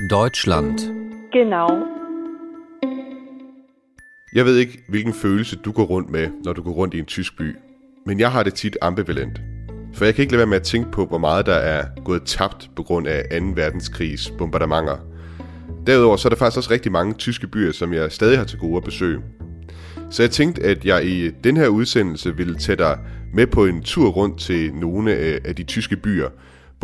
Deutschland. Genau. Jeg ved ikke, hvilken følelse du går rundt med, når du går rundt i en tysk by. Men jeg har det tit ambivalent. For jeg kan ikke lade være med at tænke på, hvor meget der er gået tabt på grund af 2. verdenskrigs bombardementer. Derudover så er der faktisk også rigtig mange tyske byer, som jeg stadig har til gode at besøge. Så jeg tænkte, at jeg i den her udsendelse ville tage dig med på en tur rundt til nogle af de tyske byer.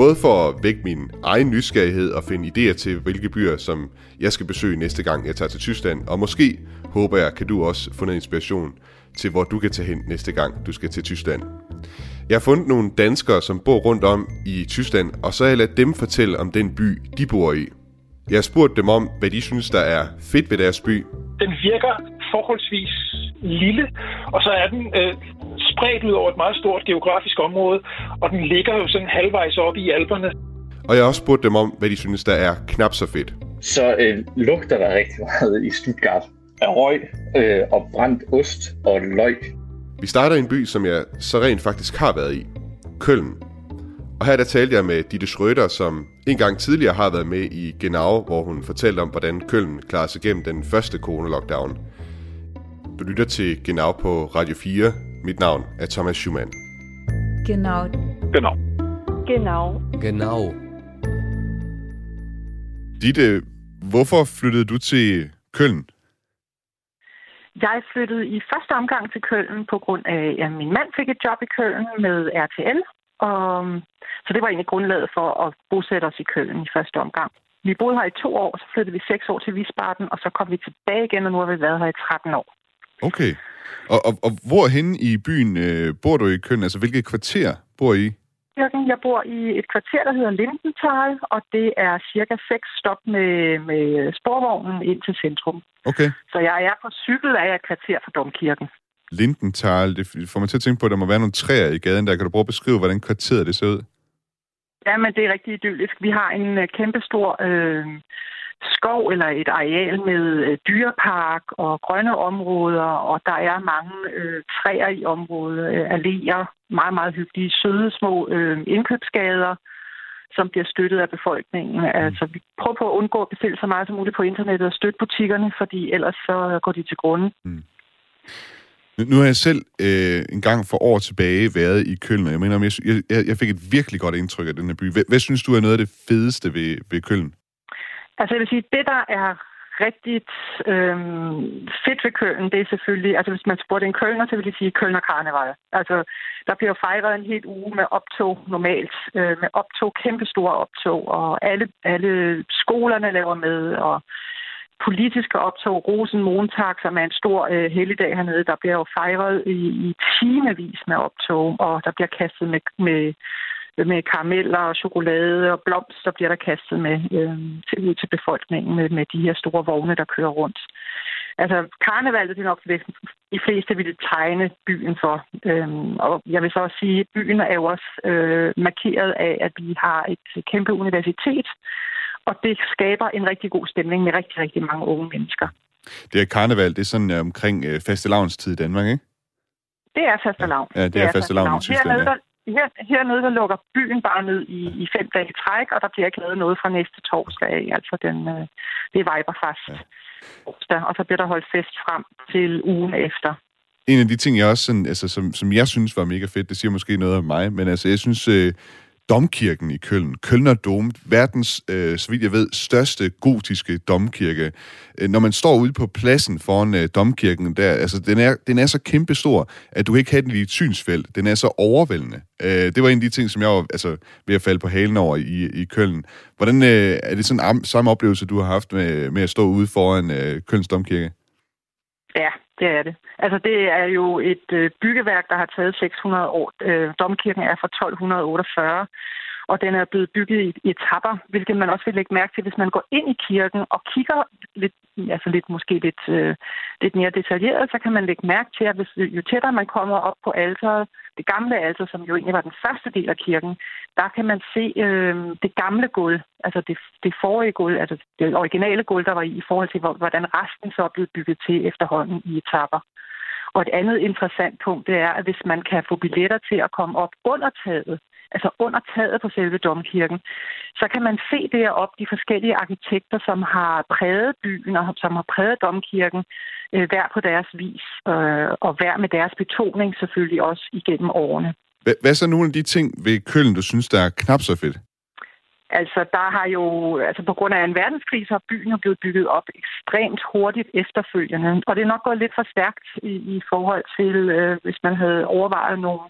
Både for at vække min egen nysgerrighed og finde idéer til, hvilke byer, som jeg skal besøge næste gang, jeg tager til Tyskland. Og måske, håber jeg, kan du også få noget inspiration til, hvor du kan tage hen næste gang, du skal til Tyskland. Jeg har fundet nogle danskere, som bor rundt om i Tyskland, og så har jeg ladet dem fortælle om den by, de bor i. Jeg har spurgt dem om, hvad de synes, der er fedt ved deres by. Den virker forholdsvis lille, og så er den øh, spredt ud over et meget stort geografisk område, og den ligger jo sådan halvvejs oppe i alberne. Og jeg har også spurgt dem om, hvad de synes, der er knap så fedt. Så øh, lugter der rigtig meget i Stuttgart af røg øh, og brændt ost og løg. Vi starter i en by, som jeg så rent faktisk har været i. Køln. Og her der talte jeg med Ditte Schrøder, som en gang tidligere har været med i Genau, hvor hun fortalte om, hvordan Køln klarede sig gennem den første corona-lockdown. Du lytter til Genau på Radio 4. Mit navn er Thomas Schumann. Genau. Genau. Genau. Genau. Ditte, hvorfor flyttede du til Køln? Jeg flyttede i første omgang til Køln på grund af, at min mand fik et job i Køln med RTL. Og, så det var egentlig grundlaget for at bosætte os i Køln i første omgang. Vi boede her i to år, så flyttede vi seks år til Wiesbaden, og så kom vi tilbage igen, og nu har vi været her i 13 år. Okay. Og, og, og hvor hen i byen øh, bor du i Køln? Altså, hvilket kvarter bor I? Jeg bor i et kvarter, der hedder Lindenthal, og det er cirka seks stop med, med sporvognen ind til centrum. Okay. Så jeg er på cykel af et kvarter fra Domkirken. Lindenthal, det får mig til at tænke på, at der må være nogle træer i gaden der. Kan du prøve at beskrive, hvordan kvarteret det ser ud? Ja, men det er rigtig idyllisk. Vi har en øh, kæmpe stor øh, skov eller et areal med øh, dyrepark og grønne områder, og der er mange øh, træer i området, øh, alléer, meget, meget hyggelige, søde små øh, indkøbsgader, som bliver støttet af befolkningen. Mm. Altså, vi prøver på at undgå at bestille så meget som muligt på internettet og støtte butikkerne, fordi ellers så går de til grunde. Mm. Nu har jeg selv øh, en gang for år tilbage været i Køln, og jeg mener, jeg, jeg, jeg fik et virkelig godt indtryk af den her by. Hvad, hvad synes du er noget af det fedeste ved, ved Køln? Altså jeg vil sige, det der er rigtig øh, fedt ved Køln, det er selvfølgelig, altså hvis man spurgte en Kølner, så vil de sige Kølner Karneval. Altså der bliver fejret en helt uge med optog normalt, øh, med optog, kæmpe store optog, og alle, alle skolerne laver med, og politiske optog, Rosen Montag, som er en stor øh, helligdag hernede, der bliver jo fejret i, i timevis med optog, og der bliver kastet med, med med karameller og chokolade og blomster bliver der kastet med øh, til, ud til befolkningen med, med de her store vogne, der kører rundt. Altså, karnevalet det er nok det, de fleste ville tegne byen for. Øhm, og jeg vil så også sige, at byen er jo også øh, markeret af, at vi har et kæmpe universitet, og det skaber en rigtig god stemning med rigtig, rigtig mange unge mennesker. Det er karneval, det er sådan øh, omkring øh, fastelavnstid i Danmark, ikke? Det er fastelavn. Ja, det, det er, er fastelavn i Tyskland, Hernede, ja. der, her, hernede der lukker byen bare ned i, i fem dage træk, og der bliver ikke lavet noget fra næste torsdag af. Altså den, øh, det er Weiberfast. Ja. Og så bliver der holdt fest frem til ugen efter. En af de ting, jeg også sådan, altså, som, som jeg synes var mega fedt, det siger måske noget om mig, men altså, jeg synes, øh, domkirken i Køln, Kølner Dom, verdens, øh, så vidt jeg ved, største gotiske domkirke. Øh, når man står ude på pladsen foran øh, domkirken, der, altså, den, er, den er så kæmpestor, at du ikke have den i et synsfelt. Den er så overvældende. Øh, det var en af de ting, som jeg var altså, ved at falde på halen over i, i Køln. Hvordan øh, er det sådan en samme oplevelse, du har haft med, med at stå ude foran øh, Kølns domkirke? Ja, det er det. Altså, det er jo et øh, byggeværk, der har taget 600 år. Øh, domkirken er fra 1248, og den er blevet bygget i, i etapper, hvilket man også vil lægge mærke til, hvis man går ind i kirken og kigger lidt, altså lidt måske lidt, øh, lidt mere detaljeret, så kan man lægge mærke til, at hvis, jo tættere man kommer op på alteret, det gamle alter, som jo egentlig var den første del af kirken, der kan man se øh, det gamle gulv, altså det, det forrige gulv, altså det originale gulv, der var i, i forhold til, hvordan resten så er blevet bygget til efterhånden i etapper. Og et andet interessant punkt, det er, at hvis man kan få billetter til at komme op under taget altså under taget på selve domkirken, så kan man se deroppe de forskellige arkitekter, som har præget byen og som har præget domkirken, øh, hver på deres vis, øh, og hver med deres betoning selvfølgelig også igennem årene. Hvad er så nogle af de ting ved Køln, du synes, der er knap så fedt? Altså, der har jo, altså på grund af en verdenskrig, så har byen jo blevet bygget op ekstremt hurtigt efterfølgende. Og det er nok gået lidt for stærkt i, i forhold til, øh, hvis man havde overvejet nogle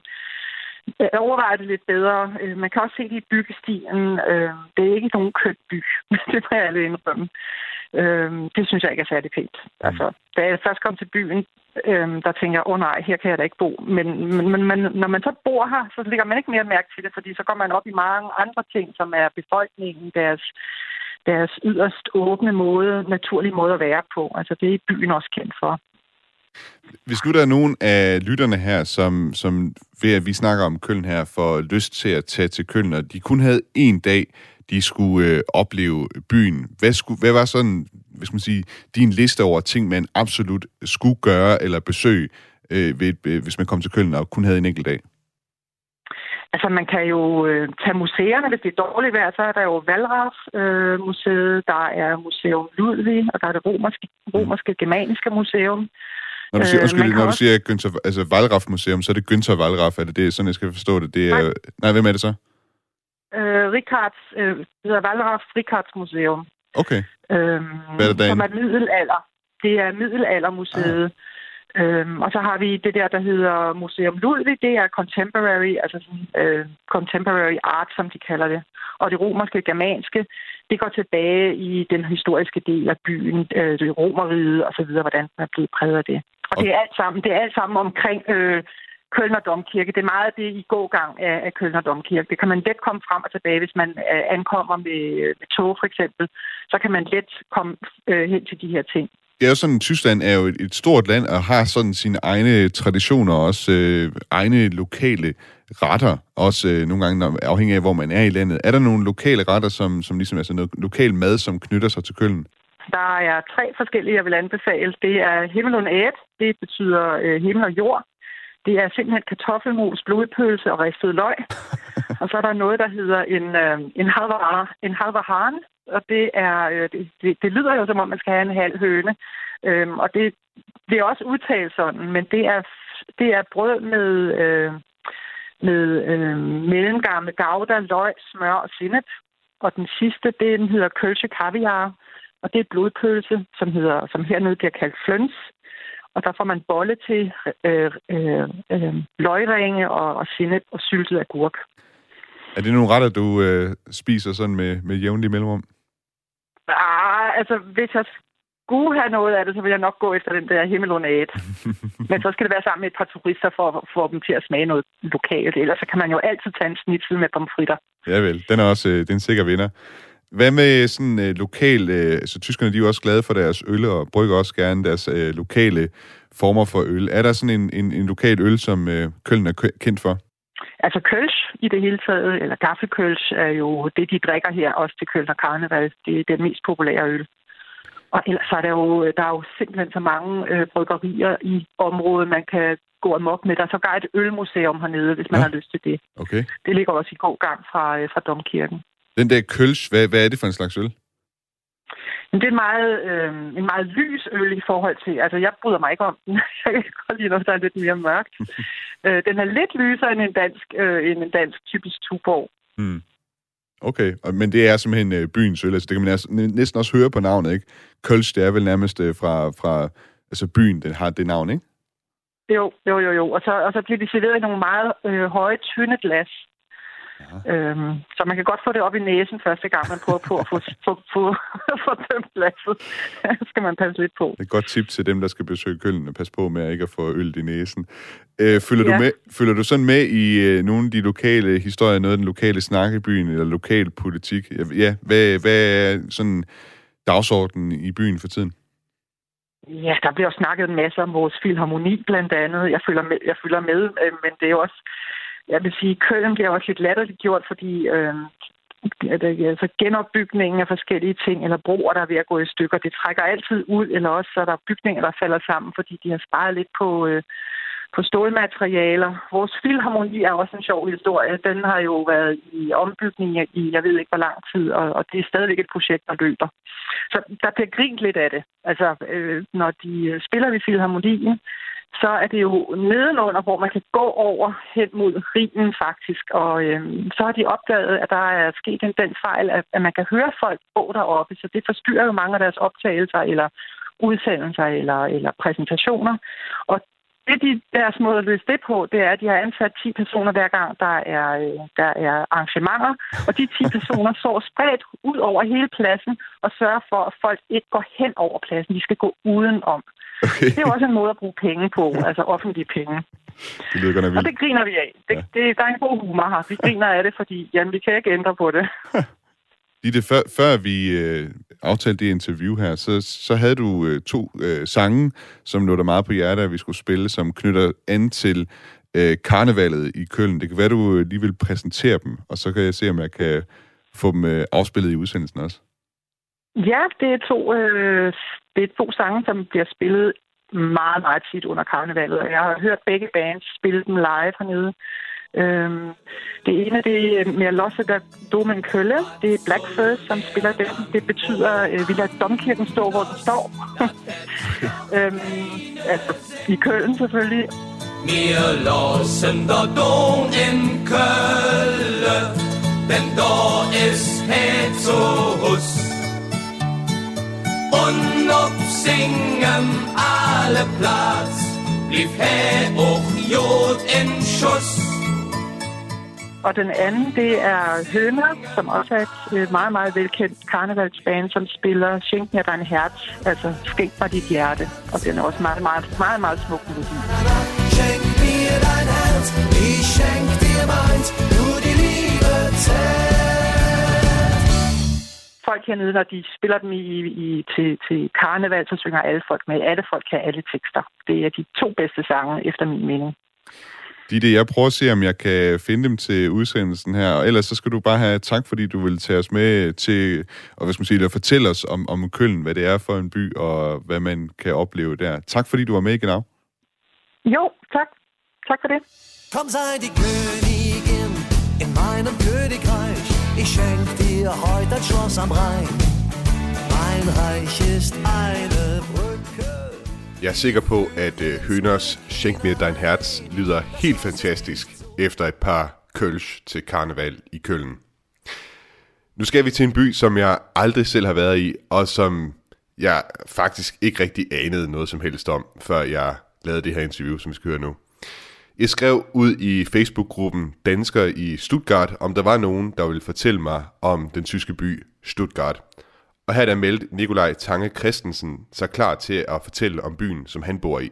øh, overvejet det lidt bedre. Øh, man kan også se det i byggestilen. Øh, det er ikke nogen køn by. det må jeg alle indrømme. Det synes jeg ikke er særlig pænt. Mm. Altså, da jeg først kom til byen, der tænker jeg, åh oh, nej, her kan jeg da ikke bo. Men, men, men, men når man så bor her, så lægger man ikke mere mærke til det, fordi så går man op i mange andre ting, som er befolkningen, deres, deres yderst åbne måde, naturlige måde at være på. Altså det er byen også kendt for. Hvis nu der er nogen af lytterne her, som, som ved at vi snakker om Køln her, får lyst til at tage til Køln, og de kun havde en dag, de skulle øh, opleve byen. Hvad, skulle, hvad var sådan, hvis man sige, din liste over ting, man absolut skulle gøre eller besøge, øh, ved, øh, hvis man kom til Køln og kun havde en enkelt dag? Altså, man kan jo øh, tage museerne, hvis det er dårligt vejr, så er der jo Valraf-museet, øh, der er Museum Ludvig, og der er det romerske, romerske germaniske museum. Når du siger, øh, undskyld, når du siger Günther, altså Valraf Museum, så er det Günther Valraf, er det det, sådan jeg skal forstå det? det er, nej. nej, hvem er det så? øh, Ricards, øh, det hedder Ricards Museum. Okay. Øhm, Hvad er det som er middelalder. Det er middelaldermuseet. Ah. Øhm, og så har vi det der, der hedder Museum Ludvig. Det er contemporary, altså sådan, øh, contemporary art, som de kalder det. Og det romerske, germanske, det går tilbage i den historiske del af byen, øh, det romeriet og så videre, hvordan den er blevet præget af det. Og okay. det er alt sammen, det er alt sammen omkring øh, Kølner Domkirke. Det er meget det i gågang af, af Kølner Domkirke. Det kan man let komme frem og tilbage, hvis man øh, ankommer med, med tog for eksempel. Så kan man let komme øh, hen til de her ting. Det er jo sådan, Tyskland er jo et, et stort land og har sådan sine egne traditioner, også øh, egne lokale retter, også øh, nogle gange afhængig af, hvor man er i landet. Er der nogle lokale retter, som, som ligesom er sådan noget lokal mad, som knytter sig til Køln? Der er tre forskellige, jeg vil anbefale. Det er himmel og æt. Det betyder øh, himmel og jord. Det er simpelthen kartoffelmos, blodpølse og ristet løg. og så er der noget, der hedder en, øh, en, halvar, en halvarhan, og det, er, øh, det, det, det lyder jo som om, man skal have en halv høne. Øhm, og det, det er også udtalt sådan, men det er, det er brød med, øh, med øh, mellemgang med gouda, løg, smør og sinep. Og den sidste, det, den hedder kølse kaviar, og det er blodpølse, som, hedder, som hernede bliver kaldt fløns og der får man bolle til øh, øh, øh, løgringe og, og sinep og syltet agurk. Er det nogle retter, du øh, spiser sådan med, med jævnlig mellemrum? Ah, altså, hvis jeg skulle have noget af det, så vil jeg nok gå efter den der himmelundat. Men så skal det være sammen med et par turister for at få dem til at smage noget lokalt. Ellers så kan man jo altid tage en snitsel med pomfritter. Ja vel, den er også øh, det er en sikker vinder. Hvad med sådan øh, lokal... Øh, altså, tyskerne de er jo også glade for deres øl, og brygger også gerne deres øh, lokale former for øl. Er der sådan en, en, en lokal øl, som øh, Køln er kendt for? Altså køls i det hele taget, eller gaffelkøls, er jo det, de drikker her, også til Køln og Karneval. Det er den mest populære øl. Og ellers er der jo, der er jo simpelthen så mange øh, bryggerier i området, man kan gå amok med. Der er sågar et ølmuseum hernede, hvis man ja. har lyst til det. Okay. Det ligger også i god gang fra, øh, fra Domkirken. Den der køls, hvad, hvad er det for en slags øl? Men det er en meget, øh, en meget lys øl i forhold til... Altså, jeg bryder mig ikke om den. jeg kan godt lide noget, der er lidt mere mørkt. øh, den er lidt lysere end en dansk, øh, end en dansk typisk tuborg. Hmm. Okay, men det er simpelthen øh, byens øl. Altså, det kan man næsten også høre på navnet, ikke? Køls, det er vel nærmest øh, fra, fra altså byen, den har det navn, ikke? Jo, jo, jo, jo. Og så, og så bliver de serveret i nogle meget øh, høje, tynde glas. Øhm, så man kan godt få det op i næsen første gang, man prøver på at få, få, få, få dømt glasset. skal man passe lidt på. Det er et godt tip til dem, der skal besøge Køln, passe på med at ikke at få øl i næsen. Øh, følger, ja. du med, følger du sådan med i øh, nogle af de lokale historier, noget af den lokale snak i byen, eller lokal politik? Ja, hvad, hvad er sådan dagsordenen i byen for tiden? Ja, der bliver jo snakket en masse om vores filharmoni blandt andet. Jeg følger med, jeg følger med øh, men det er jo også jeg vil sige, Køln bliver også lidt latterligt gjort, fordi øh, altså genopbygningen af forskellige ting, eller broer, der er ved at gå i stykker, det trækker altid ud, eller også så er der bygninger, der falder sammen, fordi de har sparet lidt på, øh, på stålmaterialer. Vores filharmoni er også en sjov historie. Den har jo været i ombygning i, jeg ved ikke hvor lang tid, og, og det er stadigvæk et projekt, der løber. Så der bliver grint lidt af det. Altså, øh, når de spiller ved filharmonien, så er det jo nedenunder, hvor man kan gå over hen mod rigen faktisk. Og øh, så har de opdaget, at der er sket en den fejl, at, at man kan høre folk gå deroppe, så det forstyrrer jo mange af deres optagelser eller udsendelser eller, eller præsentationer. Og det, de, deres måde at løse det på, det er, at de har ansat 10 personer hver gang, der er, øh, der er arrangementer. Og de 10 personer så spredt ud over hele pladsen og sørger for, at folk ikke går hen over pladsen. De skal gå udenom. Okay. Det er også en måde at bruge penge på, altså offentlige penge. Det lyder godt. Og det griner vi af. Det, ja. det, der er en god humor her. Vi griner af det, fordi jamen, vi kan ikke ændre på det. Ditte, før, før vi øh, aftalte det interview her, så, så havde du øh, to øh, sange, som lå der meget på hjertet, at vi skulle spille, som knytter an til øh, karnevalet i Køln. Det kan være, du øh, lige vil præsentere dem, og så kan jeg se, om jeg kan få dem øh, afspillet i udsendelsen også. Ja, det er to, øh, det er to sange, som bliver spillet meget, meget tit under karnevalet, og jeg har hørt begge bands spille dem live hernede. Øhm, det ene det er med Losse der Domen Kølle. Det er Black First, som spiller den. Det betyder, at øh, vi lader domkirken stå, hvor den står. øhm, altså, i Køln selvfølgelig. Wir lassen der Dom in Kölle, denn da ist het so hus. Und ob singen alle Platz, blieb he auch Jod in Schuss. Og den anden, det er Høner, som også er et øh, meget, meget velkendt karnevalsband, som spiller Schenk mir dein Herz, altså Skænk mig dit hjerte. Og den er også meget, meget, meget, meget smuk melodi. Schenk mir dein Herz, ich schenk dir meins, nur die Liebe zählt. Folk hernede, når de spiller dem i, i, til, til karneval, så synger alle folk med. Alle folk kan alle tekster. Det er de to bedste sange, efter min mening. Ditte, jeg prøver at se, om jeg kan finde dem til udsendelsen her, og ellers så skal du bare have tak, fordi du vil tage os med til, og hvad skal man sige, at fortælle os om, om Køln, hvad det er for en by, og hvad man kan opleve der. Tak, fordi du var med, Genau. Jo, tak. Tak for det. Komm, sei die Königin in meinem Königreich. Ich schenk dir heute ein Schloss am Rhein. Mein Reich ist eine Brücke. Jeg er sikker på, at øh, Høners Schenk mir dein Herz lyder helt fantastisk efter et par kølsch til karneval i Køln. Nu skal vi til en by, som jeg aldrig selv har været i, og som jeg faktisk ikke rigtig anede noget som helst om, før jeg lavede det her interview, som vi skal høre nu. Jeg skrev ud i Facebook-gruppen Dansker i Stuttgart, om der var nogen, der ville fortælle mig om den tyske by Stuttgart. Og her er der meldte Nikolaj Tange Christensen så klar til at fortælle om byen, som han bor i.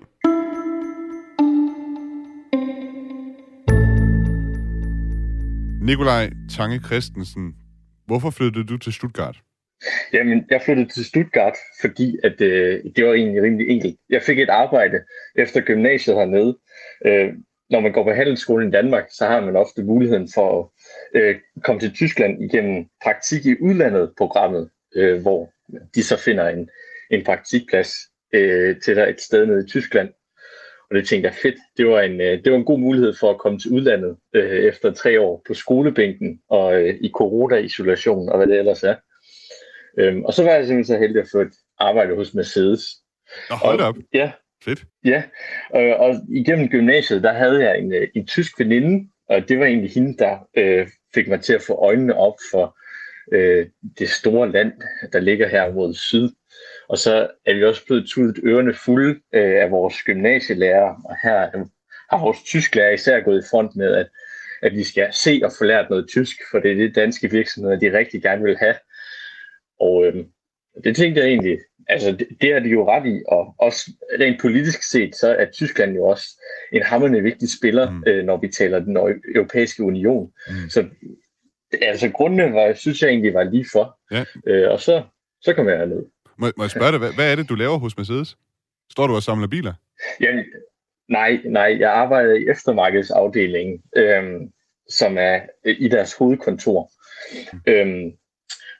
Nikolaj Tange Christensen, hvorfor flyttede du til Stuttgart? Jamen, jeg flyttede til Stuttgart, fordi at, øh, det var egentlig rimelig enkelt. Jeg fik et arbejde efter gymnasiet hernede. Øh, når man går på handelsskolen i Danmark, så har man ofte muligheden for at øh, komme til Tyskland igennem praktik i udlandet programmet øh, hvor de så finder en, en praktikplads øh, til dig et sted nede i Tyskland. Og det tænkte jeg, fedt, det var en, øh, det var en god mulighed for at komme til udlandet øh, efter tre år på skolebænken og øh, i corona-isolation og hvad det ellers er. Øhm, og så var jeg simpelthen så heldig at få et arbejde hos Mercedes. Nå, hold op. Ja. Fedt. Ja, øh, og igennem gymnasiet, der havde jeg en, øh, en tysk veninde, og det var egentlig hende, der øh, fik mig til at få øjnene op for øh, det store land, der ligger her mod syd. Og så er vi også blevet tudet ørerne fulde øh, af vores gymnasielærer, og her har vores tysklærer især gået i front med, at, at vi skal se og få lært noget tysk, for det er det danske virksomheder, de rigtig gerne vil have. Og øh, det tænkte jeg egentlig, altså det, det er de jo ret i, og også rent politisk set, så er Tyskland jo også en hammerende vigtig spiller, mm. øh, når vi taler den europæiske union. Mm. Så altså grundene var, jeg synes jeg egentlig var lige for. Ja. Øh, og så, så kom jeg herned. Må, må jeg spørge dig, hvad, hvad er det, du laver hos Mercedes? Står du og samler biler? Jamen, nej, nej, jeg arbejder i eftermarkedsafdelingen, øhm, som er øh, i deres hovedkontor. Mm. Øhm,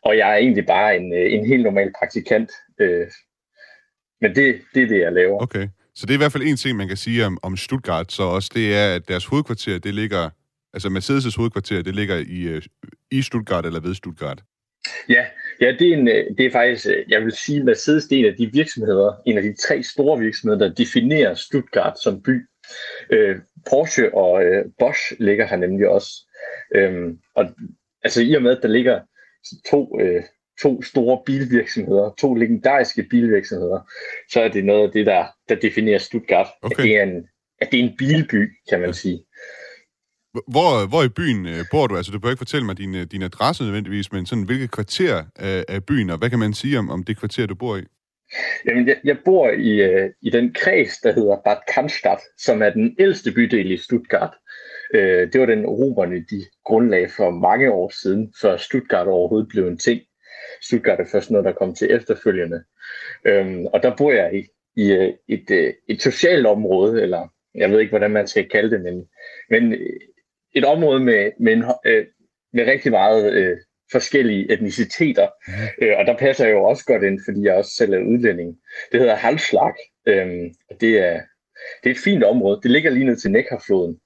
og jeg er egentlig bare en, øh, en helt normal praktikant. Øh, men det, det er det, jeg laver. Okay. Så det er i hvert fald en ting, man kan sige om, om Stuttgart, så også det er, at deres hovedkvarter, det ligger, altså Mercedes' hovedkvarter, det ligger i, øh, i Stuttgart eller ved Stuttgart. Ja, ja det, er en, øh, det er faktisk, øh, jeg vil sige, Mercedes det er en af de virksomheder, en af de tre store virksomheder, der definerer Stuttgart som by. Øh, Porsche og øh, Bosch ligger her nemlig også. Øhm, og altså i og med, at der ligger to, øh, to store bilvirksomheder, to legendariske bilvirksomheder, så er det noget af det, der, der definerer Stuttgart. Okay. At, det er en, at det er en bilby, kan man sige. Hvor, hvor i byen øh, bor du? Altså, du behøver ikke fortælle mig din, øh, din adresse nødvendigvis, men sådan, hvilket kvarter af, af byen, og hvad kan man sige om, om det kvarter, du bor i? Jamen, jeg, jeg bor i, øh, i den kreds, der hedder Bad Cannstatt, som er den ældste bydel i Stuttgart. Øh, det var den romerne, de grundlag for mange år siden, før Stuttgart overhovedet blev en ting. Stuttgart er først noget, der kom til efterfølgende. Øhm, og der bor jeg i, i øh, et, et, et socialt område, eller jeg ved ikke, hvordan man skal kalde det, men, men et område med, med, en, øh, med rigtig meget øh, forskellige etniciteter. Øh, og der passer jeg jo også godt ind, fordi jeg også selv er udlænding. Det hedder Halslag. Øh, det, er, det er et fint område. Det ligger lige ned til Neckarfloden.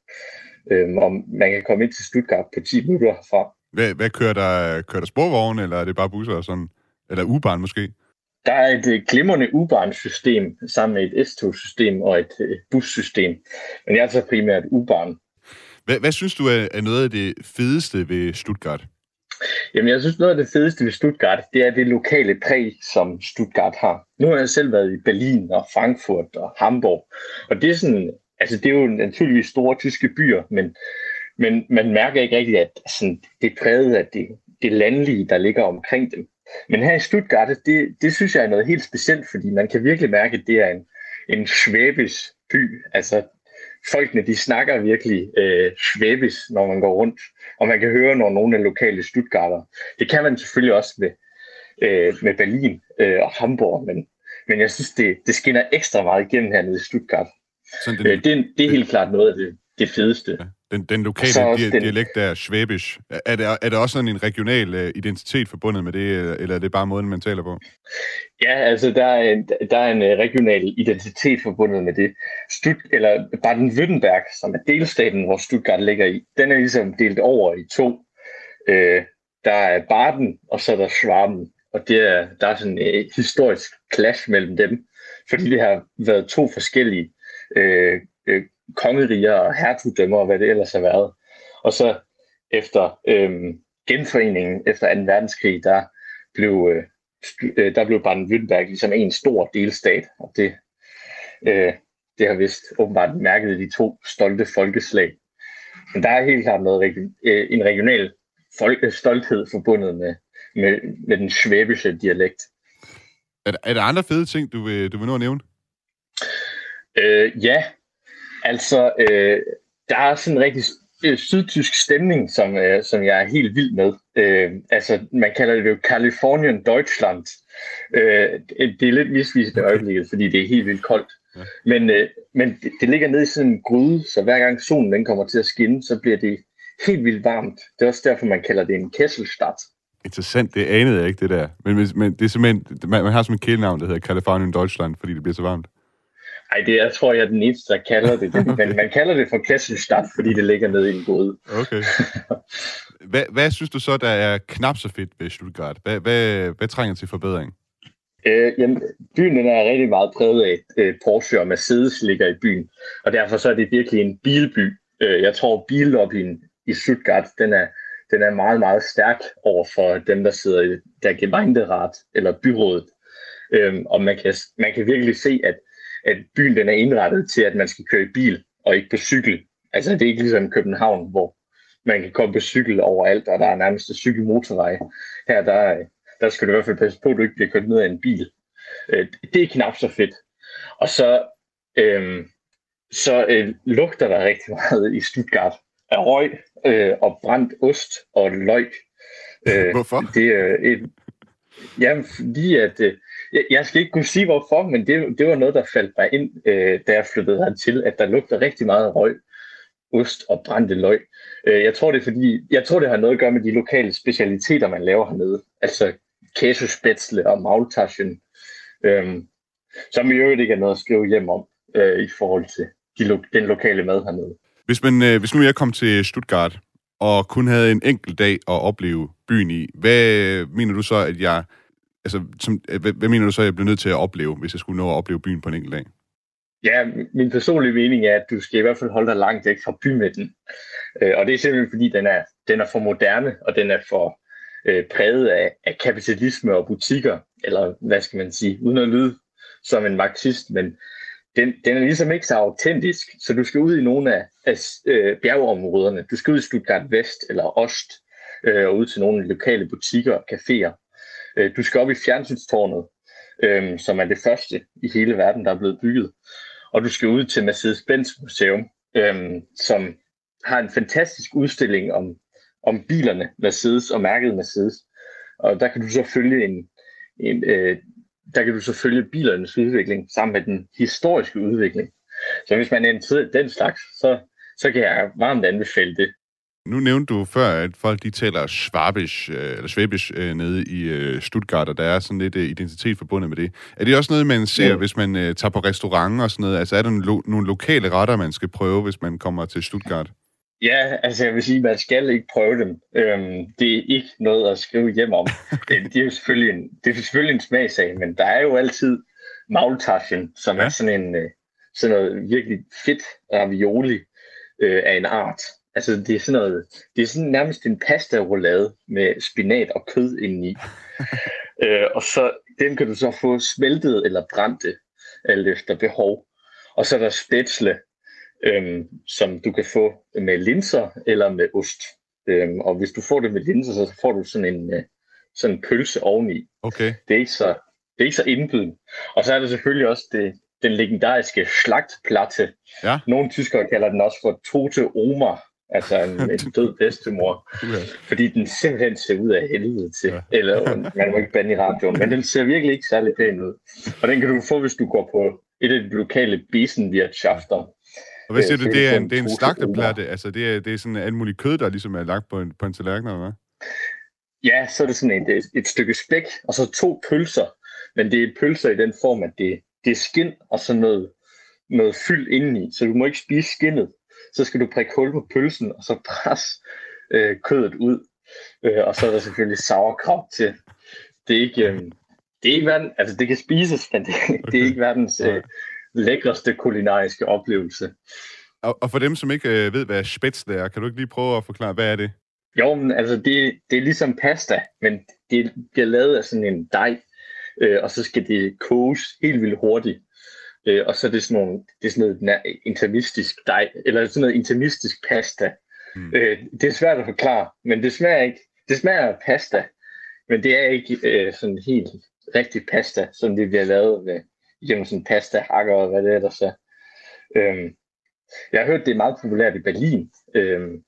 Øh, og man kan komme ind til Stuttgart på 10 minutter herfra. Hvad, hvad kører der? Kører der sporvogne, eller er det bare busser og sådan? Eller U-bahn måske? Der er et øh, glimrende U-bahn-system sammen med et S-tog-system og et øh, bussystem. Men jeg er så primært U-bahn. Hvad, hvad synes du er, er noget af det fedeste ved Stuttgart? Jamen, jeg synes, noget af det fedeste ved Stuttgart, det er det lokale præg, som Stuttgart har. Nu har jeg selv været i Berlin og Frankfurt og Hamburg, og det er sådan, altså det er jo naturligvis store tyske byer, men, men man mærker ikke rigtigt, at sådan, det er præget af det, det landlige, der ligger omkring dem. Men her i Stuttgart, det, det synes jeg er noget helt specielt, fordi man kan virkelig mærke, at det er en, en svæbis by. Altså, folkene, de snakker virkelig øh, svæbis, når man går rundt. Og man kan høre, når nogle af lokale Stuttgarter. Det kan man selvfølgelig også med, øh, med Berlin øh, og Hamburg, men, men jeg synes, det, det skinner ekstra meget igennem hernede i Stuttgart. Så den, øh, det, det er helt klart noget af det, det fedeste. Ja. Den, den lokale di- den... dialekt der, svæbisk, er det, er det også sådan en regional uh, identitet forbundet med det, eller er det bare måden, man taler på? Ja, altså der er en, der er en uh, regional identitet forbundet med det. Stutt, eller Baden-Württemberg, som er delstaten, hvor Stuttgart ligger i, den er ligesom delt over i to. Uh, der er Baden, og så er der Schwaben. Og det er, der er sådan et historisk clash mellem dem, fordi det har været to forskellige øh, øh, kongeriger og hertugdømmer og hvad det ellers har været. Og så efter øh, genforeningen efter 2. verdenskrig, der blev, øh, der blev Baden-Württemberg ligesom en stor delstat, og det, øh, det har vist åbenbart mærket de to stolte folkeslag. Men der er helt klart noget, øh, en regional folk, stolthed forbundet med, med, med den svæbische dialekt. Er der, er der andre fede ting, du vil, du vil nå at nævne? Øh, ja, altså øh, der er sådan en rigtig øh, sydtysk stemning, som, øh, som jeg er helt vild med. Øh, altså, man kalder det jo Californian Deutschland. Øh, det er lidt misvisende i øjeblikket, fordi det er helt vildt koldt. Ja. Men, øh, men det, det ligger nede i sådan en gryde, så hver gang solen den kommer til at skinne, så bliver det helt vildt varmt. Det er også derfor, man kalder det en Kesselstadt. Interessant, det anede jeg ikke, det der. Men, men det er simpelthen, man, man har som en kælenavn, der hedder Californian Deutschland, fordi det bliver så varmt. Nej, det jeg tror jeg er den eneste, der kalder det det. Men man kalder det for Kesselstadt, fordi det ligger nede i en båd. Okay. Hvad, hvad synes du så, der er knap så fedt ved Stuttgart? Hvad, hvad, hvad trænger til forbedring? Øh, jamen, byen den er rigtig meget præget af, at øh, Porsche og Mercedes ligger i byen. Og derfor så er det virkelig en bilby. Øh, jeg tror, billobbyen i Stuttgart, den er, den er meget, meget stærk over for dem, der sidder i der Gemeinderat eller byrådet. Øh, og man kan, man kan virkelig se, at at byen den er indrettet til, at man skal køre i bil og ikke på cykel. Altså det er ikke ligesom København, hvor man kan komme på cykel overalt, og der er nærmest en cykelmotorvej. Her der, der skal du i hvert fald passe på, at du ikke bliver kørt ned af en bil. Øh, det er knap så fedt. Og så, øhm, så øh, lugter der rigtig meget i Stuttgart af røg øh, og brændt ost og løg. Øh, Hvorfor? Det er et, jamen, fordi at øh, jeg, jeg skal ikke kunne sige hvorfor, men det, det var noget, der faldt mig ind, øh, da jeg flyttede til, at der lugter rigtig meget røg, ost og brændte løg. Øh, jeg tror, det er fordi, jeg tror, det har noget at gøre med de lokale specialiteter, man laver hernede. Altså kæsespætsle og maultaschen, øh, som i øvrigt ikke er noget at skrive hjem om. øh, i forhold til de lo- den lokale mad hernede. Hvis, man, øh, hvis nu jeg kom til Stuttgart og kun havde en enkelt dag at opleve byen i, hvad øh, mener du så, at jeg... Altså, som, øh, hvad, hvad mener du så, jeg bliver nødt til at opleve, hvis jeg skulle nå at opleve byen på en enkelt dag? Ja, min personlige mening er, at du skal i hvert fald holde dig langt væk fra bymidten. Øh, og det er simpelthen fordi, den er, den er for moderne, og den er for øh, præget af, af kapitalisme og butikker, eller hvad skal man sige, uden at lyde som en marxist, men den, den er ligesom ikke så autentisk, så du skal ud i nogle af, af øh, bjergeområderne. Du skal ud i Stuttgart Vest eller Ost, øh, og ud til nogle lokale butikker og caféer. Øh, du skal op i fjernsynstårnet, øh, som er det første i hele verden, der er blevet bygget. Og du skal ud til Mercedes-Benz Museum, øh, som har en fantastisk udstilling om, om bilerne Mercedes og mærket Mercedes. Og der kan du så følge en, en øh, der kan du så følge bilernes udvikling sammen med den historiske udvikling. Så hvis man er interesseret i den slags, så, så kan jeg varmt anbefale det. Nu nævnte du før, at folk de taler schwabisch, øh, eller schwabisch øh, nede i øh, Stuttgart, og der er sådan lidt identitet forbundet med det. Er det også noget, man ser, ja. hvis man tager på restaurant og sådan noget? Altså er der lo- nogle lokale retter, man skal prøve, hvis man kommer til Stuttgart? Ja, altså jeg vil sige, man skal ikke prøve dem. Øhm, det er ikke noget at skrive hjem om. det, er jo selvfølgelig en, det er selvfølgelig en smagsag, men der er jo altid maultaschen, som ja. er sådan en sådan noget virkelig fedt ravioli øh, af en art. Altså, det er sådan noget, det er sådan nærmest en pasta roulade med spinat og kød indeni. øh, og så, den kan du så få smeltet eller brændte, alt efter behov. Og så er der spætsle, øhm, som du kan få med linser eller med ost. Øhm, og hvis du får det med linser, så får du sådan en, øh, sådan en pølse oveni. Okay. Det er ikke så, det er ikke så indbydende. Og så er der selvfølgelig også det, den legendariske slagtplatte. Ja. Nogle tyskere kalder den også for Tote Omer, altså en, en død bedstemor, fordi den simpelthen ser ud af helvede til. Ja. Eller, man må ikke bande i radioen, men den ser virkelig ikke særlig pæn ud. Og den kan du få, hvis du går på et af de lokale Besenwirtschafter. Og hvad siger Øh, du, det er en, det er en slagteplatte? Altså, det er, det er sådan alt muligt kød, der ligesom er lagt på en, på en tallerken, eller hvad? Ja, så er det sådan et, et stykke spæk, og så to pølser. Men det er pølser i den form, at det, det er skin og så noget, noget fyld indeni. Så du må ikke spise skinnet. Så skal du prikke hul på pølsen, og så presse øh, kødet ud. Øh, og så er der selvfølgelig sauerkraut til. Det er ikke, øh, det er ikke verden, altså det kan spises, men det, det er ikke verdens øh, lækreste kulinariske oplevelse. Og, og for dem, som ikke øh, ved, hvad spätzle er, kan du ikke lige prøve at forklare, hvad er det? Jo, men altså det, det er ligesom pasta, men det bliver lavet af sådan en dej, øh, og så skal det koges helt vildt hurtigt. Øh, og så er det sådan, nogle, det er sådan noget intimistisk dej, eller sådan noget intimistisk pasta. Mm. Øh, det er svært at forklare, men det smager ikke. Det smager af pasta, men det er ikke øh, sådan helt rigtig pasta, som det bliver lavet med gennem sådan pasta hakker og hvad det er, der så. Øh, jeg har hørt, det er meget populært i Berlin. Øh,